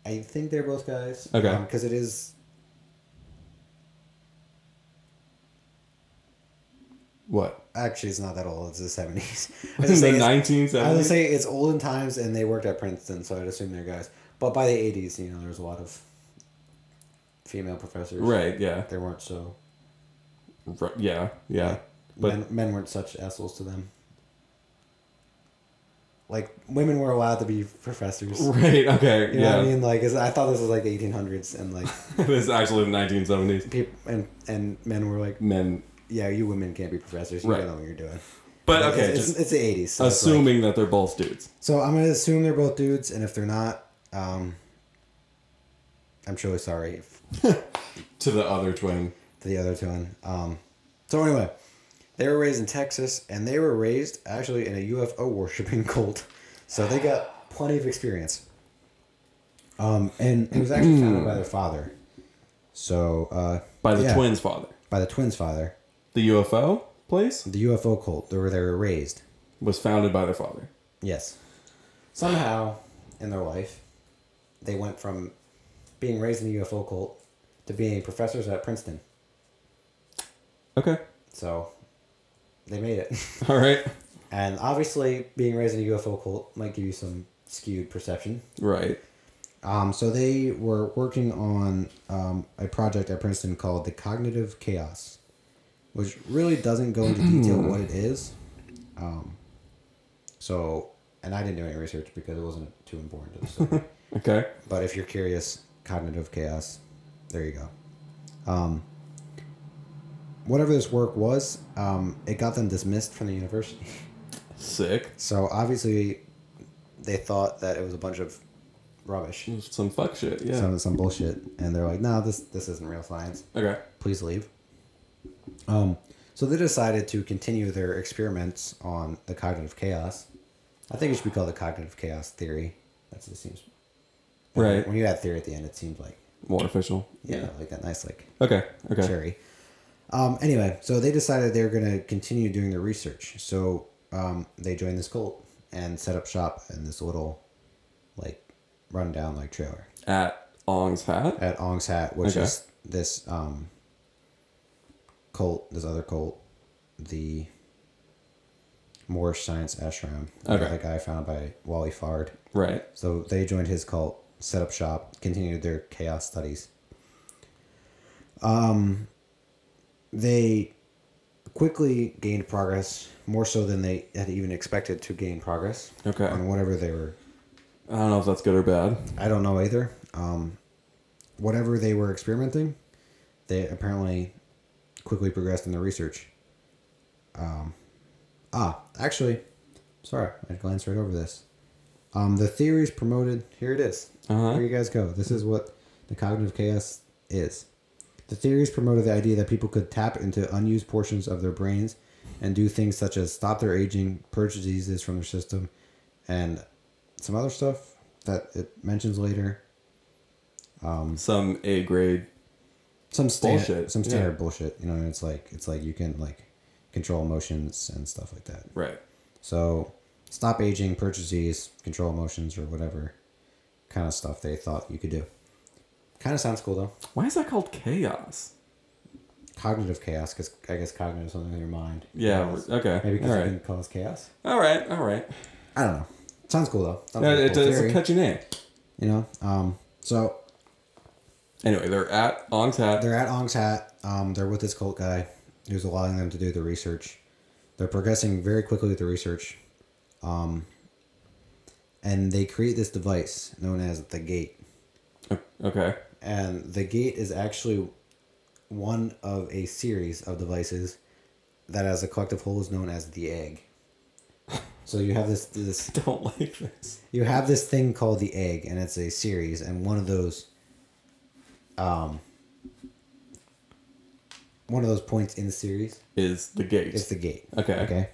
I think they're both guys. Okay. Because it is What? actually it's not that old. It's the seventies. The nineteen I would say it's olden times, and they worked at Princeton, so I'd assume they're guys. But by the eighties, you know, there's a lot of female professors. Right. Yeah. They weren't so. R- yeah. Yeah. But men, men weren't such assholes to them. like women were allowed to be professors. Right. Okay. You know yeah. what I mean? Like, I thought this was like the 1800s, and like this is actually the 1970s. people and and men were like, Men. Yeah, you women can't be professors. You Right. don't know what you're doing. But okay, it's, just it's, it's the 80s. So it's like- assuming that they're both dudes. so I'm gonna assume they're both dudes, and if they're not, um, I'm truly sorry if, To the other twin. to the other twin. Um, so anyway, they were raised in Texas, and they were raised actually in a UFO worshiping cult, so they got plenty of experience. Um, and it was actually founded by their father. So uh, By the yeah, twins' father. by the twins' father, The UFO place the UFO cult, where they were raised. was founded by their father. Yes. Somehow in their life, they went from being raised in the UFO cult to being professors at Princeton. Okay. So they made it. All right. and obviously, being raised in a UFO cult might give you some skewed perception. Right. Um, so they were working on um, a project at Princeton called the Cognitive Chaos, which really doesn't go into detail what it is. Um, so, and I didn't do any research because it wasn't too important to the story. Okay. but if you're curious, Cognitive Chaos, there you go. Um, whatever this work was, um, it got them dismissed from the university. Sick. So obviously, they thought that it was a bunch of rubbish. Some fuck shit. Yeah. some some bullshit, and they're like, "No, this this isn't real science. okay. Please leave." Um, so they decided to continue their experiments on the cognitive chaos. I think it should be called the cognitive chaos theory. That's what it seems. Right. When you add theory at the end, it seems like More official. yeah, like that nice like Okay. Okay. cherry. Um, anyway, so they decided they were going to continue doing their research. So um, they joined this cult and set up shop in this little, like, rundown like trailer. At Ong's hat. at Ong's Hat, which Okay. is this um, cult, this other cult, the Moorish Science Ashram. Okay. The guy found by Wally Fard. Right. So they joined his cult, set up shop, continued their chaos studies. Um, they quickly gained progress, more so than they had even expected to gain progress Okay. on whatever they were I don't know if that's good or bad. I don't know either. Um, whatever they were experimenting, they apparently quickly progressed in their research. Um, ah, actually, sorry, I glanced right over this. Um, the theories promoted. Here it is. Uh-huh. Here you guys go. This is what the cognitive chaos is. The theories promoted the idea that people could tap into unused portions of their brains and do things such as stop their aging, purge diseases from their system, and some other stuff that it mentions later. Um, Some A grade. Some standard, Bullshit, some yeah. bullshit. You know, and it's like it's like you can like control emotions and stuff like that. Right. So stop aging, purge disease, control emotions, or whatever kind of stuff they thought you could do. Kind of sounds cool though. Why is that called chaos? Cognitive chaos, because I guess cognitive is something in your mind. Yeah. Chaos. Okay. Maybe because it can cause chaos. All right. All right. I don't know. Sounds cool though. Sounds Yeah, like it, cool it's a catchy name. You know. Um. So Anyway, they're at Ong's hat. they're at Ong's Hat. Um, they're with this cult guy who's allowing them to do the research. They're progressing very quickly with the research. Um, and they create this device known as the gate. Okay. And the gate is actually one of a series of devices that, as a collective whole, is known as the egg. So you have this this Don't like this. you have this thing called the egg, and it's a series, and one of those, um, one of those points in the series Is the gate. It's the gate. Okay. Okay.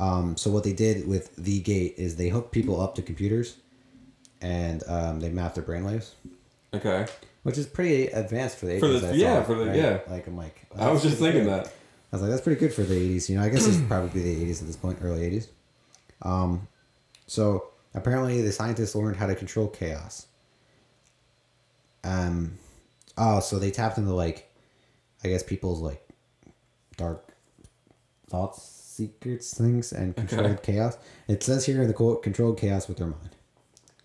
Um, so what they did with the gate is they hooked people up to computers, and um, they mapped their brainwaves, okay. which is pretty advanced for the 80s. For the- I yeah, thought, for the- right? yeah. Like I'm like, I was just thinking good. that. I was like, that's pretty good for the 80s. You know, I guess it's probably the 80s at this point, early 80s. Um, so apparently the scientists learned how to control chaos. Um, oh, so they tapped into like, I guess people's like dark thoughts, secrets, things, and controlled Okay. chaos. It says here in the quote, controlled chaos with their mind,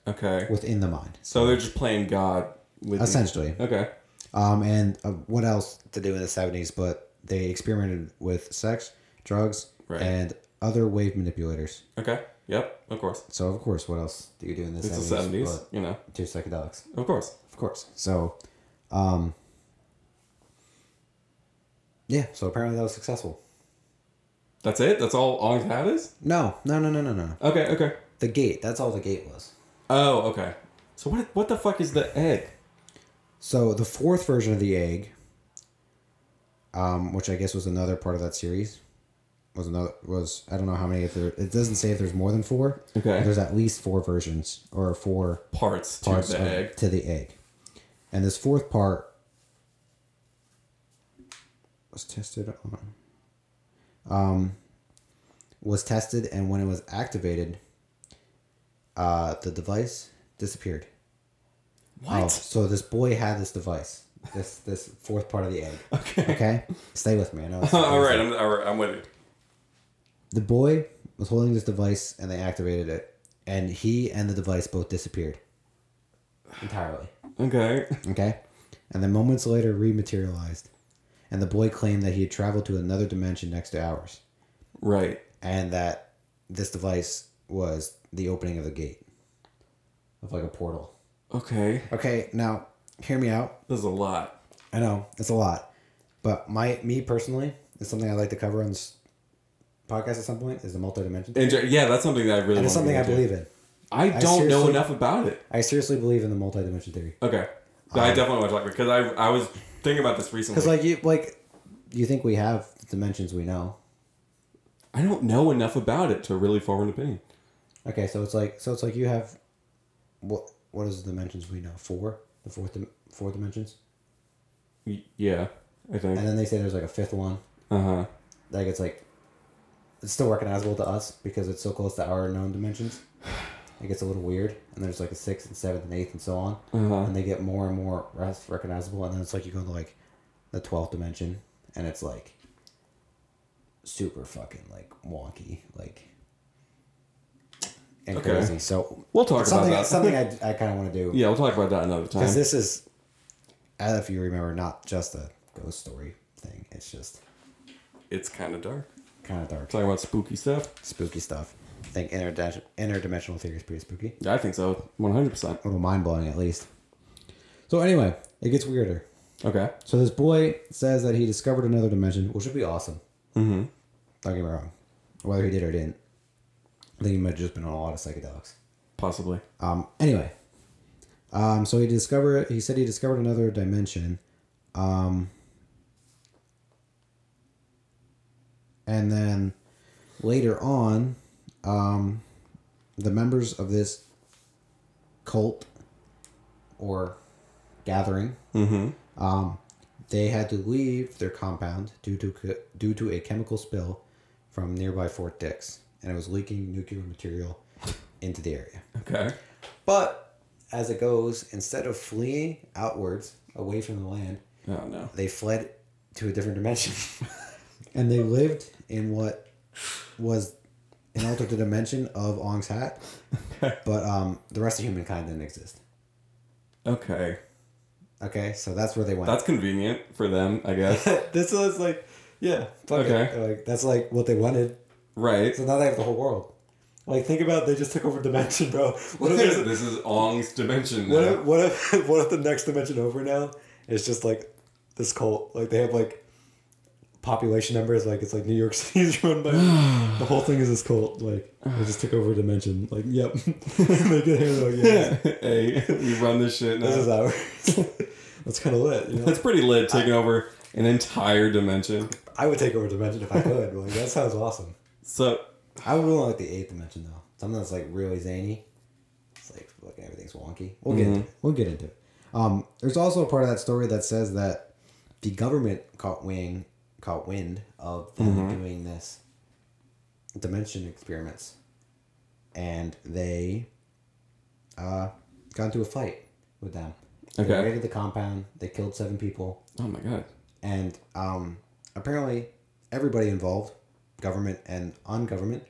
Okay. within the mind. So they're just playing God with Essentially. Okay. Um, and uh, what else to do in the 70s? But they experimented with sex, drugs, Right. and other wave manipulators. Okay. Yep, of course. So of course, what else do you do in the It's the 70s? seventies, you know. Do psychedelics. Of course. Of course. So, um, yeah. So apparently that was successful. That's it. That's all hat is. No, no, no, no, no, no. Okay. Okay. The gate. That's all the gate was. Oh, okay. So what? What the fuck is the egg? So the fourth version of the egg, um, which I guess was another part of that series, was another was I don't know how many. If there, it doesn't say if there's more than four. Okay. There's at least four versions or four Parts to the of- egg. to the egg, and this fourth part was tested on. Um, was tested, and when it was activated, uh, the device disappeared. What? Oh, so this boy had this device, this this fourth part of the egg. Okay. Okay, stay with me. I know. all right. I'm all right. I'm with you. The boy was holding this device, and they activated it, and he and the device both disappeared entirely. Okay. Okay, and then moments later rematerialized, and the boy claimed that he had traveled to another dimension next to ours, Right. and that this device was the opening of the gate, of like a portal. Okay. Okay, now hear me out. There's a lot. I know it's a lot, but my me personally it's something I like to cover on this podcast at some point is the multi-dimension. Yeah, that's something that I really. and it's something I believe in. I don't know enough about it. I seriously believe in the multi-dimension theory. Okay. I definitely want to talk because I I was thinking about this recently. Because like you like, you think we have the dimensions we know. I don't know enough about it to really form an opinion. Okay, so it's like so it's like you have, what what is the dimensions we know? Four, the fourth dim- four dimensions, Y- Yeah, I think. and then they say there's like a fifth one. Uh huh. Like it's like, it's still recognizable to us because it's so close to our known dimensions. It gets a little weird, and there's like a sixth and seventh and eighth and so on, Uh-huh. and they get more and more recognizable, and then it's like you go to like the twelfth dimension, and it's like super fucking like wonky, like and Okay. crazy. So We'll talk about something that. something I, I kind of want to do Yeah, we'll talk about that another time. because this is, as if you remember, not just a ghost story thing. It's just it's kind of dark. kind of dark, Talking about spooky stuff. spooky stuff. Think interdi- interdimensional theory is pretty spooky. Yeah, I think so. One hundred percent. A little mind blowing, at least. So anyway, it gets weirder. Okay. So this boy says that he discovered another dimension, which would be awesome. Mm-hmm. Don't get me wrong. Whether he did or didn't, I think he might have just been on a lot of psychedelics. Possibly. Um, anyway, um, so he discovered. He said he discovered another dimension, um, and then later on, um, the members of this cult or gathering, Mm-hmm. um, they had to leave their compound due to due to a chemical spill from nearby Fort Dix, and it was leaking nuclear material into the area. Okay. But as it goes, instead of fleeing outwards away from the land, Oh no. they fled to a different dimension. and they lived in what was an alternate dimension of Ong's hat. But um, the rest of humankind didn't exist. Okay. Okay, so that's where they went. That's convenient for them, I guess. this was like, yeah, fuck Okay. it. Like that's like what they wanted. right. So now they have the whole world. Like think about they just took over dimension, bro. What if this there's is Ong's dimension. What now. if, what if what if the next dimension over now is just like this cult? Like they have like population number is like it's like New York City's run by the whole thing is this cult. Like they just took over a dimension. Like yep, they get here. Like yeah, hey, we run this shit now. this is ours. That's kind of lit. You know, That's pretty lit, taking over an entire dimension. I would take over a dimension if I could. Like that sounds awesome. So, I would really like the eighth dimension though. Something that's like really zany. It's like fucking everything's wonky. We'll get into it. We'll get into it. Um, there's also a part of that story that says that the government caught wing caught wind of them doing this dimension experiments, and they uh, got into a fight with them. They Okay. raided the compound. They killed seven people oh my god. and um, apparently everybody involved, government and ungovernment,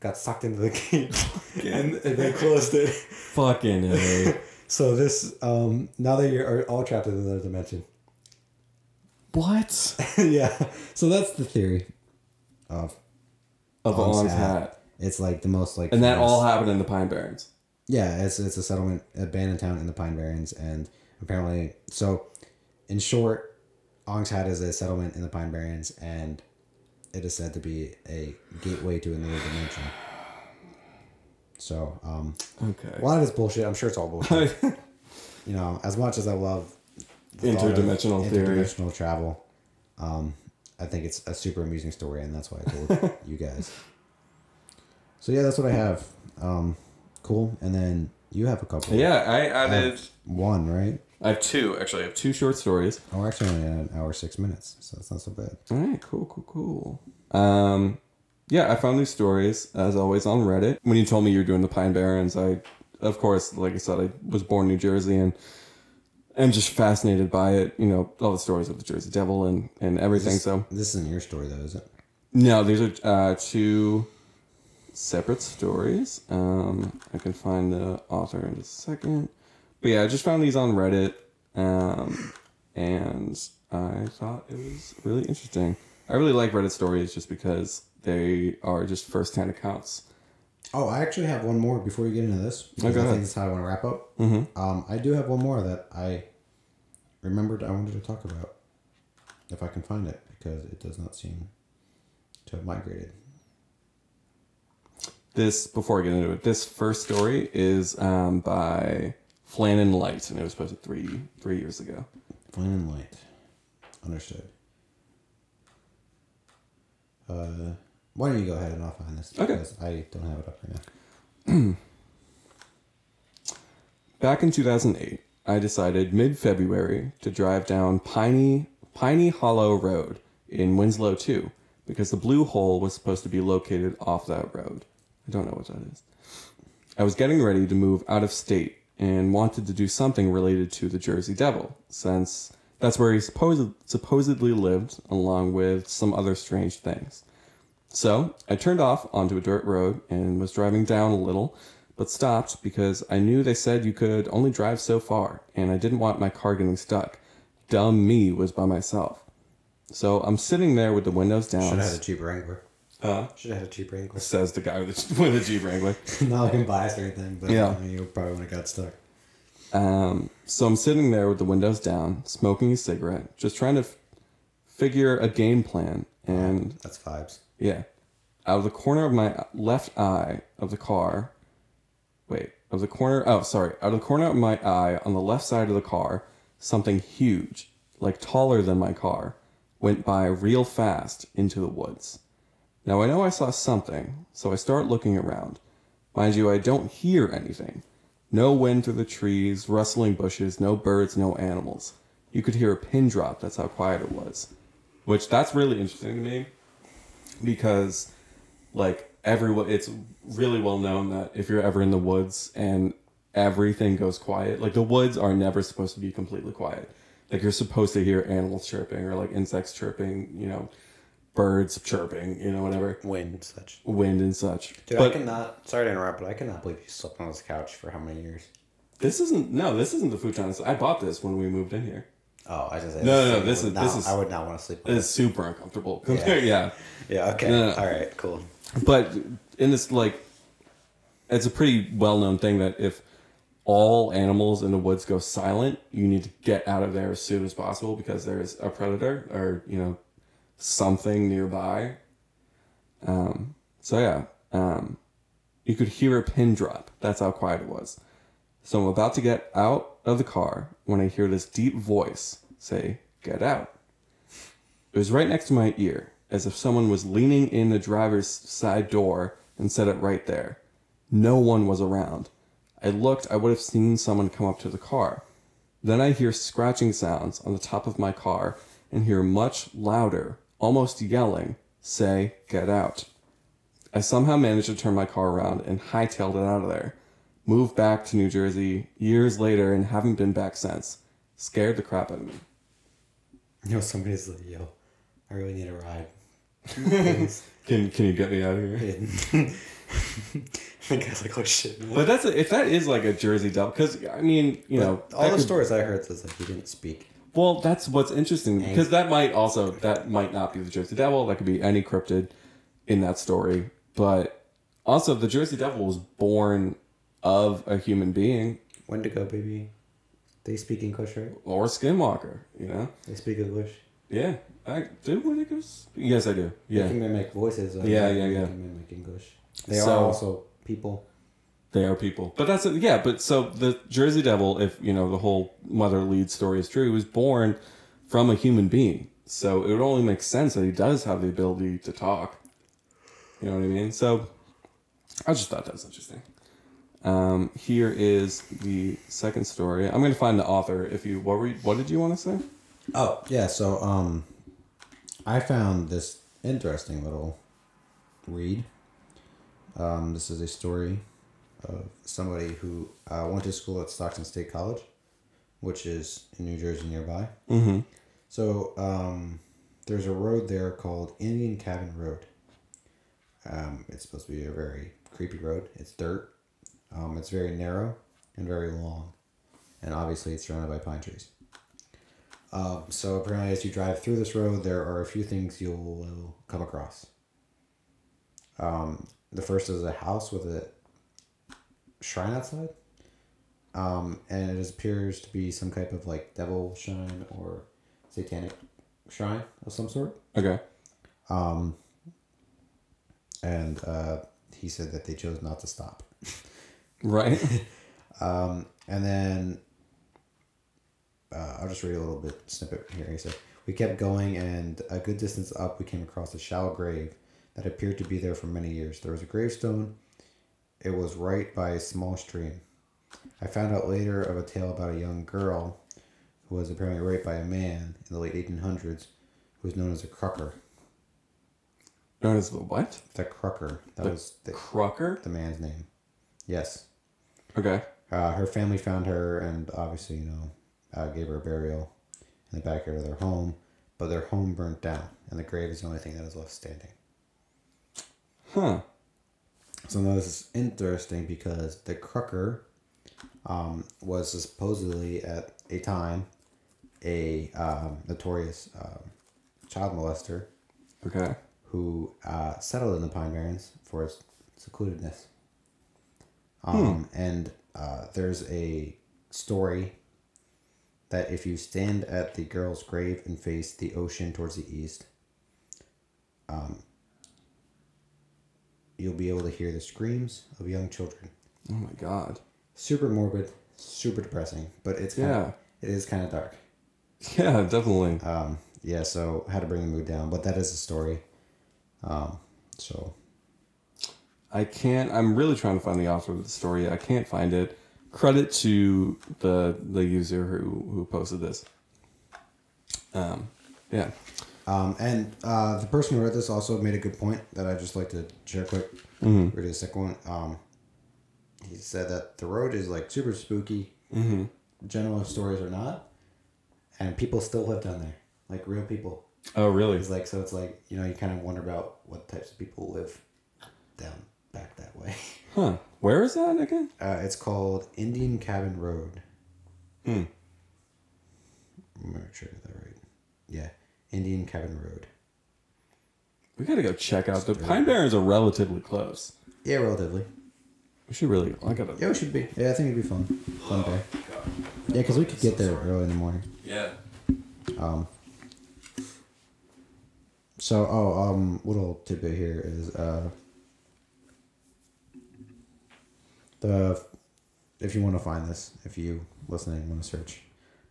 got sucked into the gate, and they closed it. Fucking So this um, now they are all trapped in another dimension. What? yeah. So that's the theory of Of Ong's Ong's hat. hat. It's like the most like And that all happened in the Pine Barrens. Yeah, it's it's a settlement, abandoned town in the Pine Barrens, and apparently, so in short, Ong's Hat is a settlement in the Pine Barrens, and it is said to be a gateway to another dimension. So, um, Okay. a lot of it's bullshit. I'm sure it's all bullshit. you know, as much as I love the thought of Interdimensional theory. interdimensional travel, um, I think it's a super amusing story, and that's why I told you guys. So yeah, that's what I have. Um, cool. And then you have a couple. yeah, I added. One, right? I have two actually. I have two short stories. Oh, actually only at an hour six minutes, so that's not so bad. All right, cool, cool, cool. Um, yeah, I found these stories as always on Reddit. When you told me you were doing the Pine Barrens, I, of course, like I said, I was born in New Jersey and I'm just fascinated by it. You know, all the stories of the Jersey Devil and and everything. so This isn't your story though, is it? no, these are uh, two separate stories. Um, I can find the author in a second. But yeah, I just found these on Reddit, um, and I thought it was really interesting. I really like Reddit stories just because they are just first-hand accounts. Oh, I actually have one more before you get into this. Oh, I think that's how I want to wrap up. Mm-hmm. Um, I do have one more that I remembered I wanted to talk about, if I can find it, because it does not seem to have migrated. This before I get into it, this first story is um, by Flannan Light, and it was posted three three years ago. And light. Understood. Uh, why don't you go ahead and find this Okay. because I don't have it up right now. Back in 2008, I decided mid-February to drive down Piney Piney Hollow Road in Winslow 2 because the blue hole was supposed to be located off that road. I don't know what that is. I was getting ready to move out of state and wanted to do something related to the Jersey Devil since that's where he supposed, supposedly lived along with some other strange things. So I turned off onto a dirt road and was driving down a little, but stopped because I knew they said you could only drive so far, and I didn't want my car getting stuck. Dumb me was by myself. So I'm sitting there with the windows down. Should have had a Jeep Wrangler. uh, Should have had a Jeep Wrangler. says the guy with the, with the Jeep Wrangler. Not looking biased or anything, but Yeah. I mean, you probably would have got stuck. Um, so I'm sitting there with the windows down, smoking a cigarette, just trying to f- figure a game plan. And That's vibes. Yeah. Out of the corner of my left eye of the car. Wait. Of the corner. Oh, sorry. Out of the corner of my eye on the left side of the car, something huge, like taller than my car, went by real fast into the woods. Now I know I saw something, so I start looking around. Mind you, I don't hear anything. No wind through the trees, rustling bushes, no birds, no animals. You could hear a pin drop, that's how quiet it was. Which that's really interesting to me because like everyone it's really well known that if you're ever in the woods and everything goes quiet like the woods are never supposed to be completely quiet like you're supposed to hear animals chirping or like insects chirping you know birds chirping you know whatever Wind and such. wind and such Dude, but I cannot. Sorry to interrupt, but I cannot believe you slept on this couch for how many years? this isn't no this isn't the futon i bought this when we moved in here Oh, I just No, no, no, this is- not- this is- I would not want to sleep. It's super uncomfortable yeah, yeah. Yeah. Okay. No, no. All right. Cool. but in this like it's a pretty well-known thing that if all animals in the woods go silent you need to get out of there as soon as possible because there's a predator or you know something nearby um, so yeah um, you could hear a pin drop that's how quiet it was so i'm about to get out of the car when i hear this deep voice say get out it was right next to my ear, as if someone was leaning in the driver's side door and said it right there. No one was around. I looked, I would have seen someone come up to the car. Then I hear scratching sounds on the top of my car and hear much louder, almost yelling, say, Get out. I somehow managed to turn my car around and hightailed it out of there. Moved back to New Jersey years later and haven't been back since. Scared the crap out of me. You know, somebody's like, "Yo, I really need a ride." Can, can you get me out of here? the guy's like, "Oh shit." man." But that's a, if that is like a Jersey Devil, because I mean, you know, all the could- stories I heard says like he didn't speak. Well, that's what's interesting because that might also that might not be the Jersey Devil. That could be any cryptid in that story. But Also, the Jersey Devil was born of a human being Wendigo, baby. They speak English, right? or Skinwalker. You know? They speak English. Yeah. I do Wendigos. Yes, I do. They Yeah, can mimic voices. like Yeah, that. yeah, They yeah. can mimic English. They So- are also people. they are people. But that's it. Yeah. But so the Jersey Devil, if you know the whole Mother Leeds story is true, was born from a human being. So it would only make sense that he does have the ability to talk. You know what I mean? So I just thought that was interesting. Um, here is the second story. I'm going to find the author. If you what were you, what did you want to say? Oh yeah, so um, I found this interesting little read. Um, this is a story of somebody who uh, went to school at Stockton State College, which is in New Jersey nearby. Mm-hmm. So um, there's a road there called Indian Cabin Road. Um, it's supposed to be a very creepy road. It's dirt. Um, it's very narrow and very long, and obviously it's surrounded by pine trees. Um, so apparently, as you drive through this road, there are a few things you'll come across. Um, the first is a house with a shrine outside, um, and it appears to be some type of like devil shrine or satanic shrine of some sort. Okay. Um, and uh, he said that they chose not to stop. Right. Um, and then uh, I'll just read a little bit snippet here. He said, "We kept going, and a good distance up, we came across a shallow grave that appeared to be there for many years. There was a gravestone. It was right by a small stream. I found out later of a tale about a young girl who was apparently raped by a man in the late 1800s, who was known as a crucker. Known as the what? The crucker. That The was the, Crocker. the man's name. Yes." Okay. Uh, her family found her and obviously, you know, uh, gave her a burial in the backyard of their home. But their home burnt down, and the grave is the only thing that is left standing. Huh. So now this is interesting because the Crucker um, was supposedly at a time a um, notorious um, child molester Okay. who uh, settled in the Pine Barrens for its secludedness. Um, And uh, there's a story that if you stand at the girl's grave and face the ocean towards the east, um, you'll be able to hear the screams of young children. Oh my god. Super morbid, super depressing, but it's kinda, Yeah. it is kind of dark. Yeah, definitely. Um, yeah, so had to bring the mood down, but that is a story. Um, so I can't. I'm really trying to find the author of the story. I can't find it. Credit to the the user who who posted this. Um, yeah. Um, and uh, the person who wrote this also made a good point that I'd just like to share quick. Mm-hmm. Read the second one. Um, he said that the road is like super spooky. Mm-hmm. General stories are not, and people still live down there, like real people. Oh, really? It's like so. It's like you know you kind of wonder about what types of people live down back that way. Huh? Where is that again? Uh, it's called Indian Cabin Road. Hmm. Make sure I get that right. Yeah, Indian Cabin Road. We gotta go check out. The Pine Barrens are relatively close. Yeah, relatively. We should really. I gotta. Yeah, we should be. Yeah, I think it'd be fun. Fun day. Yeah, because we could get there early in the morning. Yeah. Um. So, oh, um, little tidbit here is uh. The, if you want to find this, if you listening and want to search,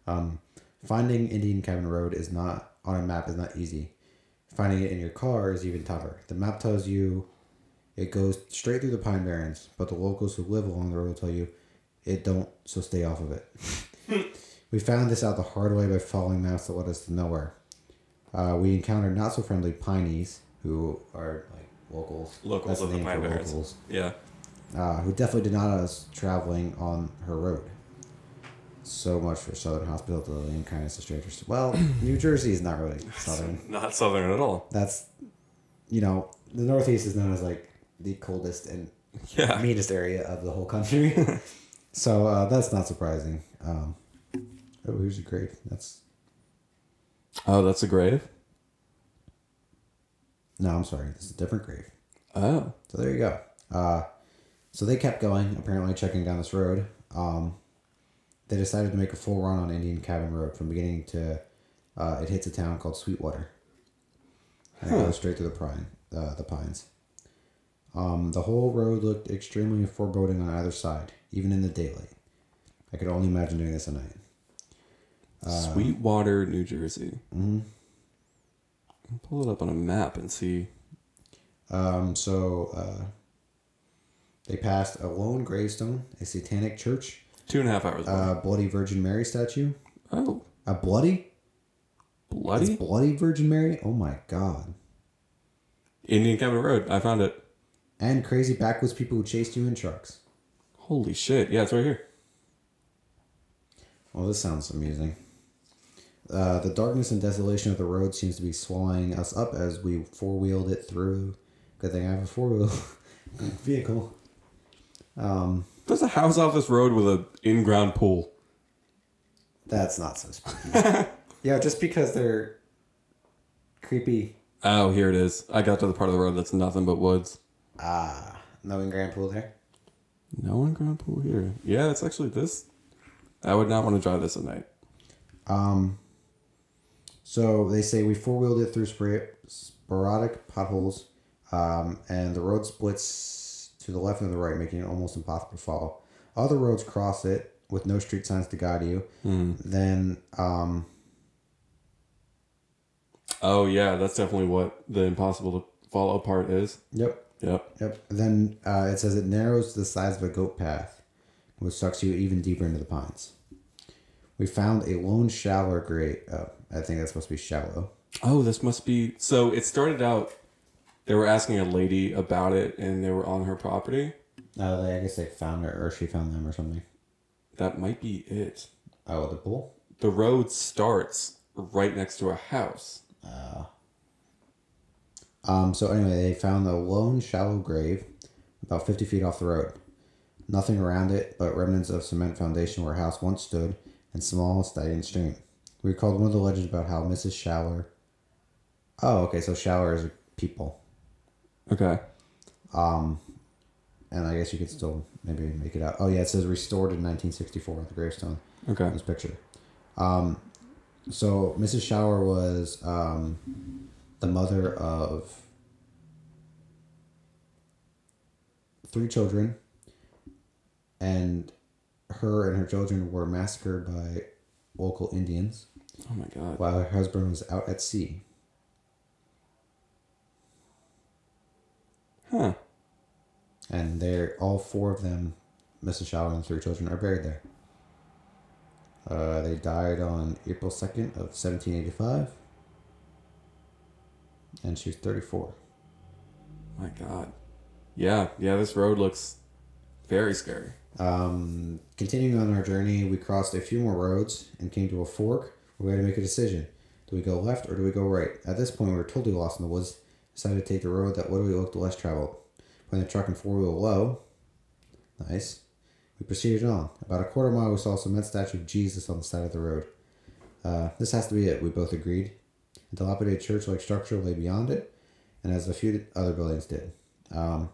um, finding Indian Cabin Road is not on a map is not easy. Finding it in your car is even tougher. The map tells you it goes straight through the Pine Barrens, but the locals who live along the road will tell you it don't, so stay off of it. we found this out the hard way by following maps that led us to nowhere. Uh, we encountered not so friendly Pineys, who are like locals. Locals of the Pine Barrens. locals. Yeah. Uh, who definitely did not want us traveling on her road. So much for Southern hospitality and kindness to strangers. Well, New Jersey is not really Southern. Not southern at all. That's, you know, the Northeast is known as like the coldest and Yeah. meanest area of the whole country. so uh, that's not surprising. Um, oh, here's a grave. That's Oh, that's a grave. no, I'm sorry. This is a different grave. Oh. So there you go. Uh, so they kept going, apparently checking down this road. Um, they decided to make a full run on Indian Cabin Road from beginning to. Uh, it hits a town called Sweetwater. And it goes straight through the pine, uh, the pines. Um, the whole road looked extremely foreboding on either side, even in the daylight. I could only imagine doing this at night. Sweetwater, New Jersey. hmm pull it up on a map and see. Um, so uh, they passed a lone gravestone, a satanic church, Two and a half hours. away. a bloody Virgin Mary statue, oh, a bloody, bloody it's bloody Virgin Mary. Oh my God! Indian Cabin Road. I found it. And crazy backwoods people who chased you in trucks. Holy shit! Yeah, it's right here. Well, this sounds amusing. Uh, the darkness and desolation of the road seems to be swallowing us up as we four wheeled it through. Good thing I have a four wheel vehicle. Um, There's a house off this road with a in-ground pool. that's not so spooky. yeah, just because they're creepy. Oh, here it is. I got to the part of the road that's nothing but woods. Ah, no in-ground pool there. No in-ground pool here. Yeah, it's actually this. I would not want to drive this at night. Um, so they say we four wheeled it through sporadic potholes, um, and the road splits to the left and the right, making it almost impossible to follow. Other roads cross it with no street signs to guide you. Then, um, Oh yeah, that's definitely what the impossible to follow part is. yep, Yep. yep. Then uh, it says it narrows to the size of a goat path, which sucks you even deeper into the pines. We found a lone shallow grave. Oh, I think that's supposed to be shallow. Oh, this must be. So it started out. They were asking a lady about it, and they were on her property. Uh, they, I guess they found her, or she found them, or something. That might be it. Oh, the pool. The road starts right next to a house. Um, so anyway, they found a lone shallow grave about 50 feet off the road. Nothing around it but remnants of cement foundation where a house once stood and small stagnant stream. We recalled one of the legends about how Mrs. Shower. Oh, okay, so Shower is a people. Okay. Um, and I guess you could still maybe make it out. Oh, yeah, it says restored in 1964 on the gravestone. Okay. this picture. Um, so Mrs. Shower was um, the mother of three children, and her and her children were massacred by local Indians Oh my god. while her husband was out at sea. Huh. And they're all four of them, Mrs. Shower and three children, are buried there. Uh, they died on April 2nd of 1785. And she was 34. My god. Yeah. Yeah. This road looks very scary. Um, continuing on our journey, we crossed a few more roads and came to a fork where we had to make a decision. Do we go left or do we go right? At this point, we were totally lost in the woods. Decided to take the road that literally looked less traveled. Putting the truck in four wheel low. Nice. We proceeded on. About a quarter mile, we saw a cement statue of Jesus on the side of the road. Uh, this has to be it, we both agreed. A dilapidated church like structure lay beyond it, and as a few other buildings did. Um,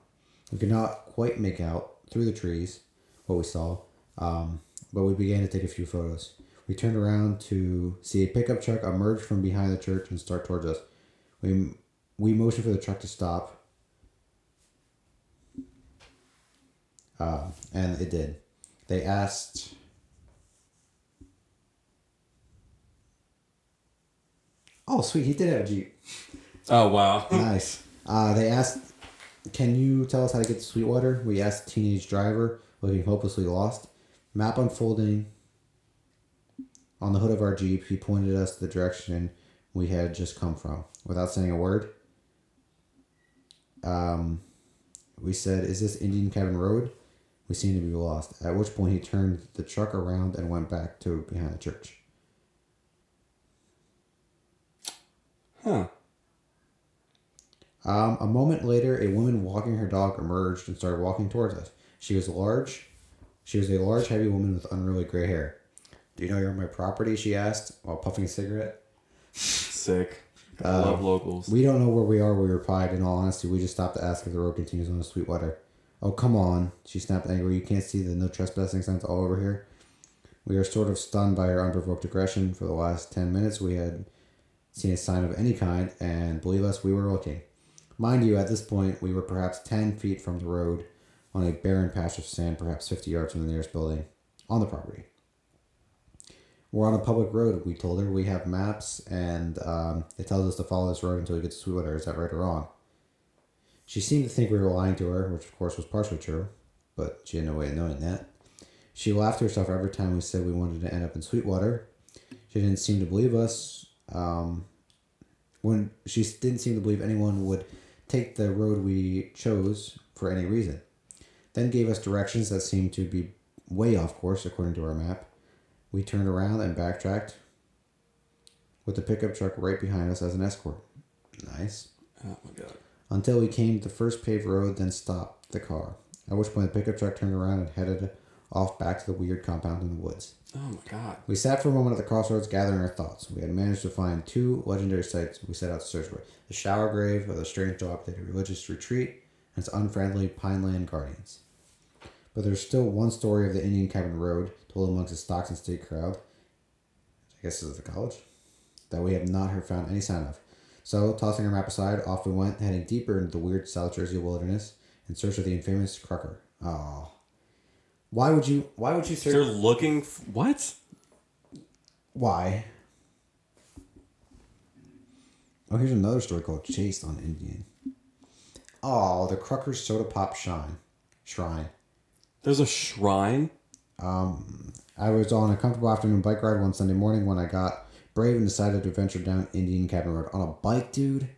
we could not quite make out through the trees what we saw, um, but we began to take a few photos. We turned around to see a pickup truck emerge from behind the church and start towards us. We we motioned for the truck to stop, uh, and it did. They asked. Oh, sweet! He did have a jeep. Oh wow. Nice. Uh, they asked, "Can you tell us how to get to Sweetwater?" We asked the teenage driver, looking hopelessly lost. Map unfolding. On the hood of our jeep, he pointed us the direction we had just come from, without saying a word. Um, we said, "Is this Indian Cabin Road?" We seemed to be lost. At which point, he turned the truck around and went back to behind the church. Huh. Um, a moment later, a woman walking her dog emerged and started walking towards us. She was large. She was a large, heavy woman with unruly gray hair. Do you know you're on my property? She asked while puffing a cigarette. Sick. I love um, locals. We don't know where we are. We replied. In all honesty, we just stopped to ask if the road continues on to Sweetwater. Oh, come on, she snapped angrily. You can't see the no trespassing signs all over here? We are sort of stunned by her unprovoked aggression. For the last 10 minutes, we had seen a sign of any kind, and believe us, we were looking. Mind you, at this point, we were perhaps 10 feet from the road on a barren patch of sand, perhaps 50 yards from the nearest building on the property. We're on a public road, we told her. We have maps, and um, it tells us to follow this road until we get to Sweetwater. Is that right or wrong? She seemed to think we were lying to her, which of course was partially true, but she had no way of knowing that. She laughed to herself every time we said we wanted to end up in Sweetwater. She didn't seem to believe us. Um, when she didn't seem to believe anyone would take the road we chose for any reason. Then gave us directions that seemed to be way off course according to our map. We turned around and backtracked with the pickup truck right behind us as an escort. Nice. Oh my god. Until we came to the first paved road, then stopped the car. At which point the pickup truck turned around and headed off back to the weird compound in the woods. Oh my god. We sat for a moment at the crossroads, gathering our thoughts. We had managed to find two legendary sites we set out to search for the shower grave of the strange dilapidated religious retreat and its unfriendly pineland guardians. But there's still one story of the Indian Cabin Road, told amongst the Stockton State crowd, I guess this is the college, that we have not heard found any sign of. So, tossing our map aside, off we went, heading deeper into the weird South Jersey wilderness in search of the infamous Crucker. Oh. Why would you why would you search They're looking. F- what? Why? Oh, here's another story called Chased on Indian. Oh, the Crucker's Soda Pop Shine. Shrine. There's a shrine. Um, I was on a comfortable afternoon bike ride one Sunday morning when I got brave and decided to venture down Indian Cabin Road on a bike, dude.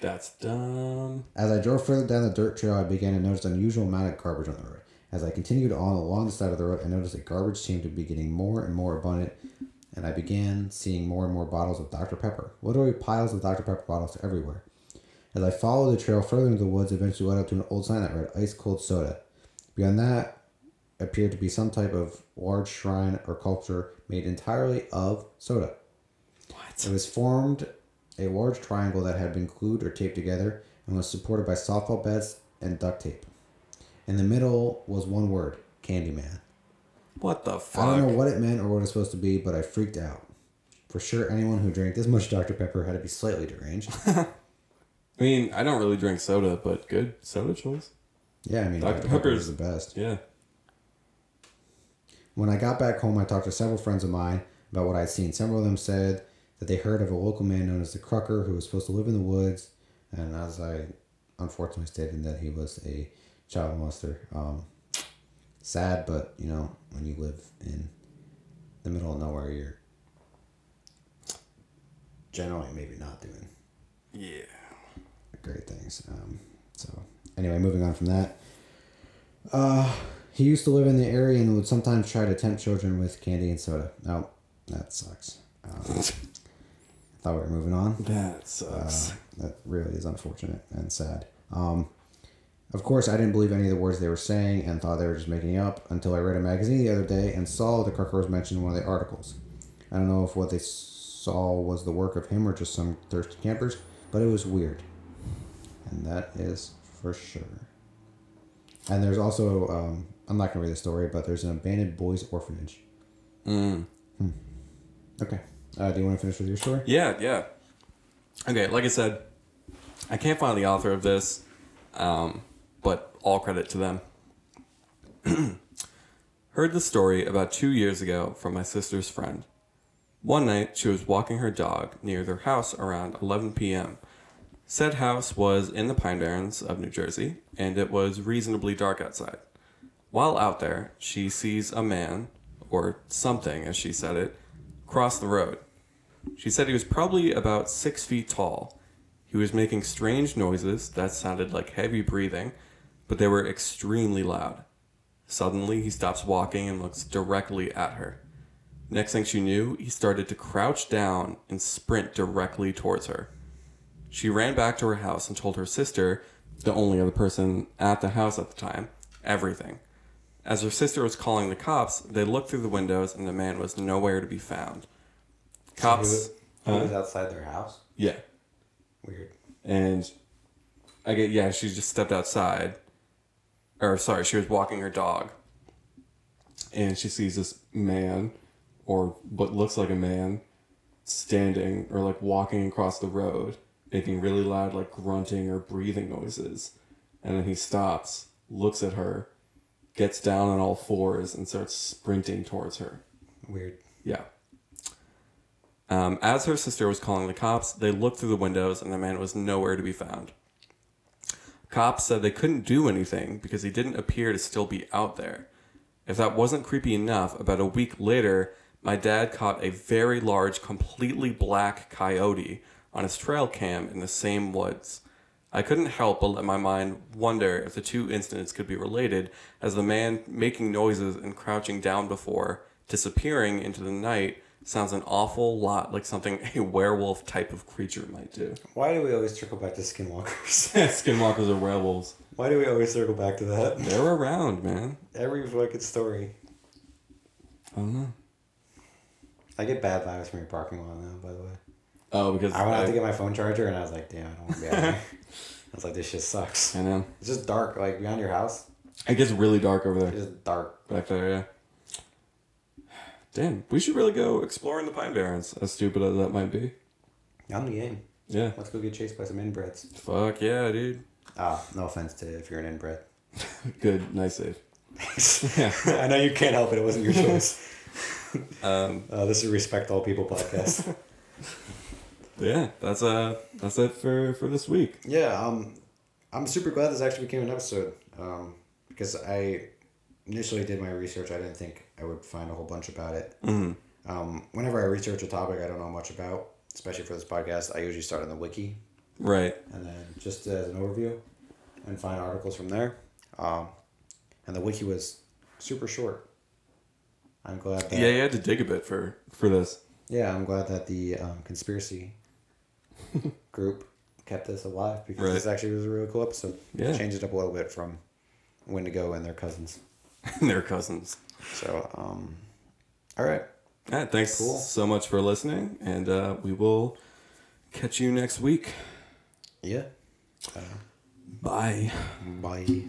That's dumb. As I drove further down the dirt trail, I began to notice an unusual amount of garbage on the road. As I continued on along the side of the road, I noticed that garbage seemed to be getting more and more abundant, and I began seeing more and more bottles of Dr. Pepper. Literally piles of Dr. Pepper bottles everywhere. As I followed the trail further into the woods, eventually led up to an old sign that read ice cold soda. Beyond that appeared to be some type of large shrine or culture made entirely of soda. What? It was formed a large triangle that had been glued or taped together and was supported by softball bats and duct tape. In the middle was one word Candyman. What the fuck? I don't know what it meant or what it was supposed to be, but I freaked out. For sure, anyone who drank this much Dr. Pepper had to be slightly deranged. I mean, I don't really drink soda, but good soda choice. Yeah, I mean, Dr. Dr. Pepper is the best. Yeah. When I got back home, I talked to several friends of mine about what I'd seen. Several of them said that they heard of a local man known as the Crucker who was supposed to live in the woods, and as I unfortunately stated that he was a child molester. Um, sad, but you know, when you live in the middle of nowhere, you're generally maybe not doing Yeah. great things. Um, so anyway, moving on from that. Uh, he used to live in the area and would sometimes try to tempt children with candy and soda. Oh, that sucks. Um, I thought we were moving on. That sucks. Uh, that really is unfortunate and sad. Um, of course, I didn't believe any of the words they were saying and thought they were just making up until I read a magazine the other day and saw the was mentioned in one of the articles. I don't know if what they saw was the work of him or just some thirsty campers, but it was weird. And that is for sure. And there's also, um, I'm not to read the story, but there's an abandoned boys' orphanage. Mm. Okay. Uh, do you want to finish with your story? Yeah, yeah. Okay, like I said, I can't find the author of this, um, but all credit to them. Heard the story about two years ago from my sister's friend. One night, she was walking her dog near their house around 11 p.m. Said house was in the Pine Barrens of New Jersey, and it was reasonably dark outside. While out there, she sees a man, or something as she said it, cross the road. She said he was probably about six feet tall. He was making strange noises that sounded like heavy breathing, but they were extremely loud. Suddenly, he stops walking and looks directly at her. Next thing she knew, he started to crouch down and sprint directly towards her. She ran back to her house and told her sister, the only other person at the house at the time, everything. As her sister was calling the cops, they looked through the windows and the man was nowhere to be found. Cops. He was outside their house. Yeah. Weird. And I get, yeah, she just stepped outside. or sorry, she was walking her dog, and she sees this man, or what looks like a man, standing or like walking across the road, making really loud like grunting or breathing noises, and then he stops, looks at her, gets down on all fours, and starts sprinting towards her. Weird. Yeah. Um, as her sister was calling the cops, they looked through the windows and the man was nowhere to be found. Cops said they couldn't do anything because he didn't appear to still be out there. If that wasn't creepy enough, about a week later, my dad caught a very large, completely black coyote on his trail cam in the same woods. I couldn't help but let my mind wonder if the two incidents could be related, as the man making noises and crouching down before, disappearing into the night, sounds an awful lot like something a werewolf type of creature might do. Why do we always circle back to skinwalkers? Skinwalkers are werewolves. Why do we always circle back to that? They're around, man. Every fucking story. I don't know. I get bad vibes from your parking lot now, by the way. Oh, because I went out I, to get my phone charger and I was like, damn, I don't want to be out here. I was like, this shit sucks. I know. It's just dark, like behind your house. It gets really dark over there. It's just dark. Back there, yeah. Damn, we should really go exploring the Pine Barrens, as stupid as that might be. I'm the game. Yeah. Let's go get chased by some inbreds. Fuck yeah, dude. Ah, no offense to if you're an inbred. Good, nice save. Yeah. I know you can't help it. It wasn't your choice. Um, Uh, this is Respect All People podcast. Yeah, that's uh, that's it for for this week. yeah, um, I'm super glad this actually became an episode. Um, because I initially did my research, I didn't think I would find a whole bunch about it. Mm. Um, whenever I research a topic I don't know much about, especially for this podcast, I usually start on the wiki Right. and then just as an overview and find articles from there. Um, and the wiki was super short. I'm glad that Yeah, you had to dig a bit for for this. Yeah, I'm glad that the um, conspiracy group kept this alive because Right. this actually was a really cool episode. Yeah. Changed it up a little bit from Wendigo and their cousins. They're cousins. So, um, all right. All right, thanks Cool. so much for listening, and uh, we will catch you next week. Yeah. Bye. Bye.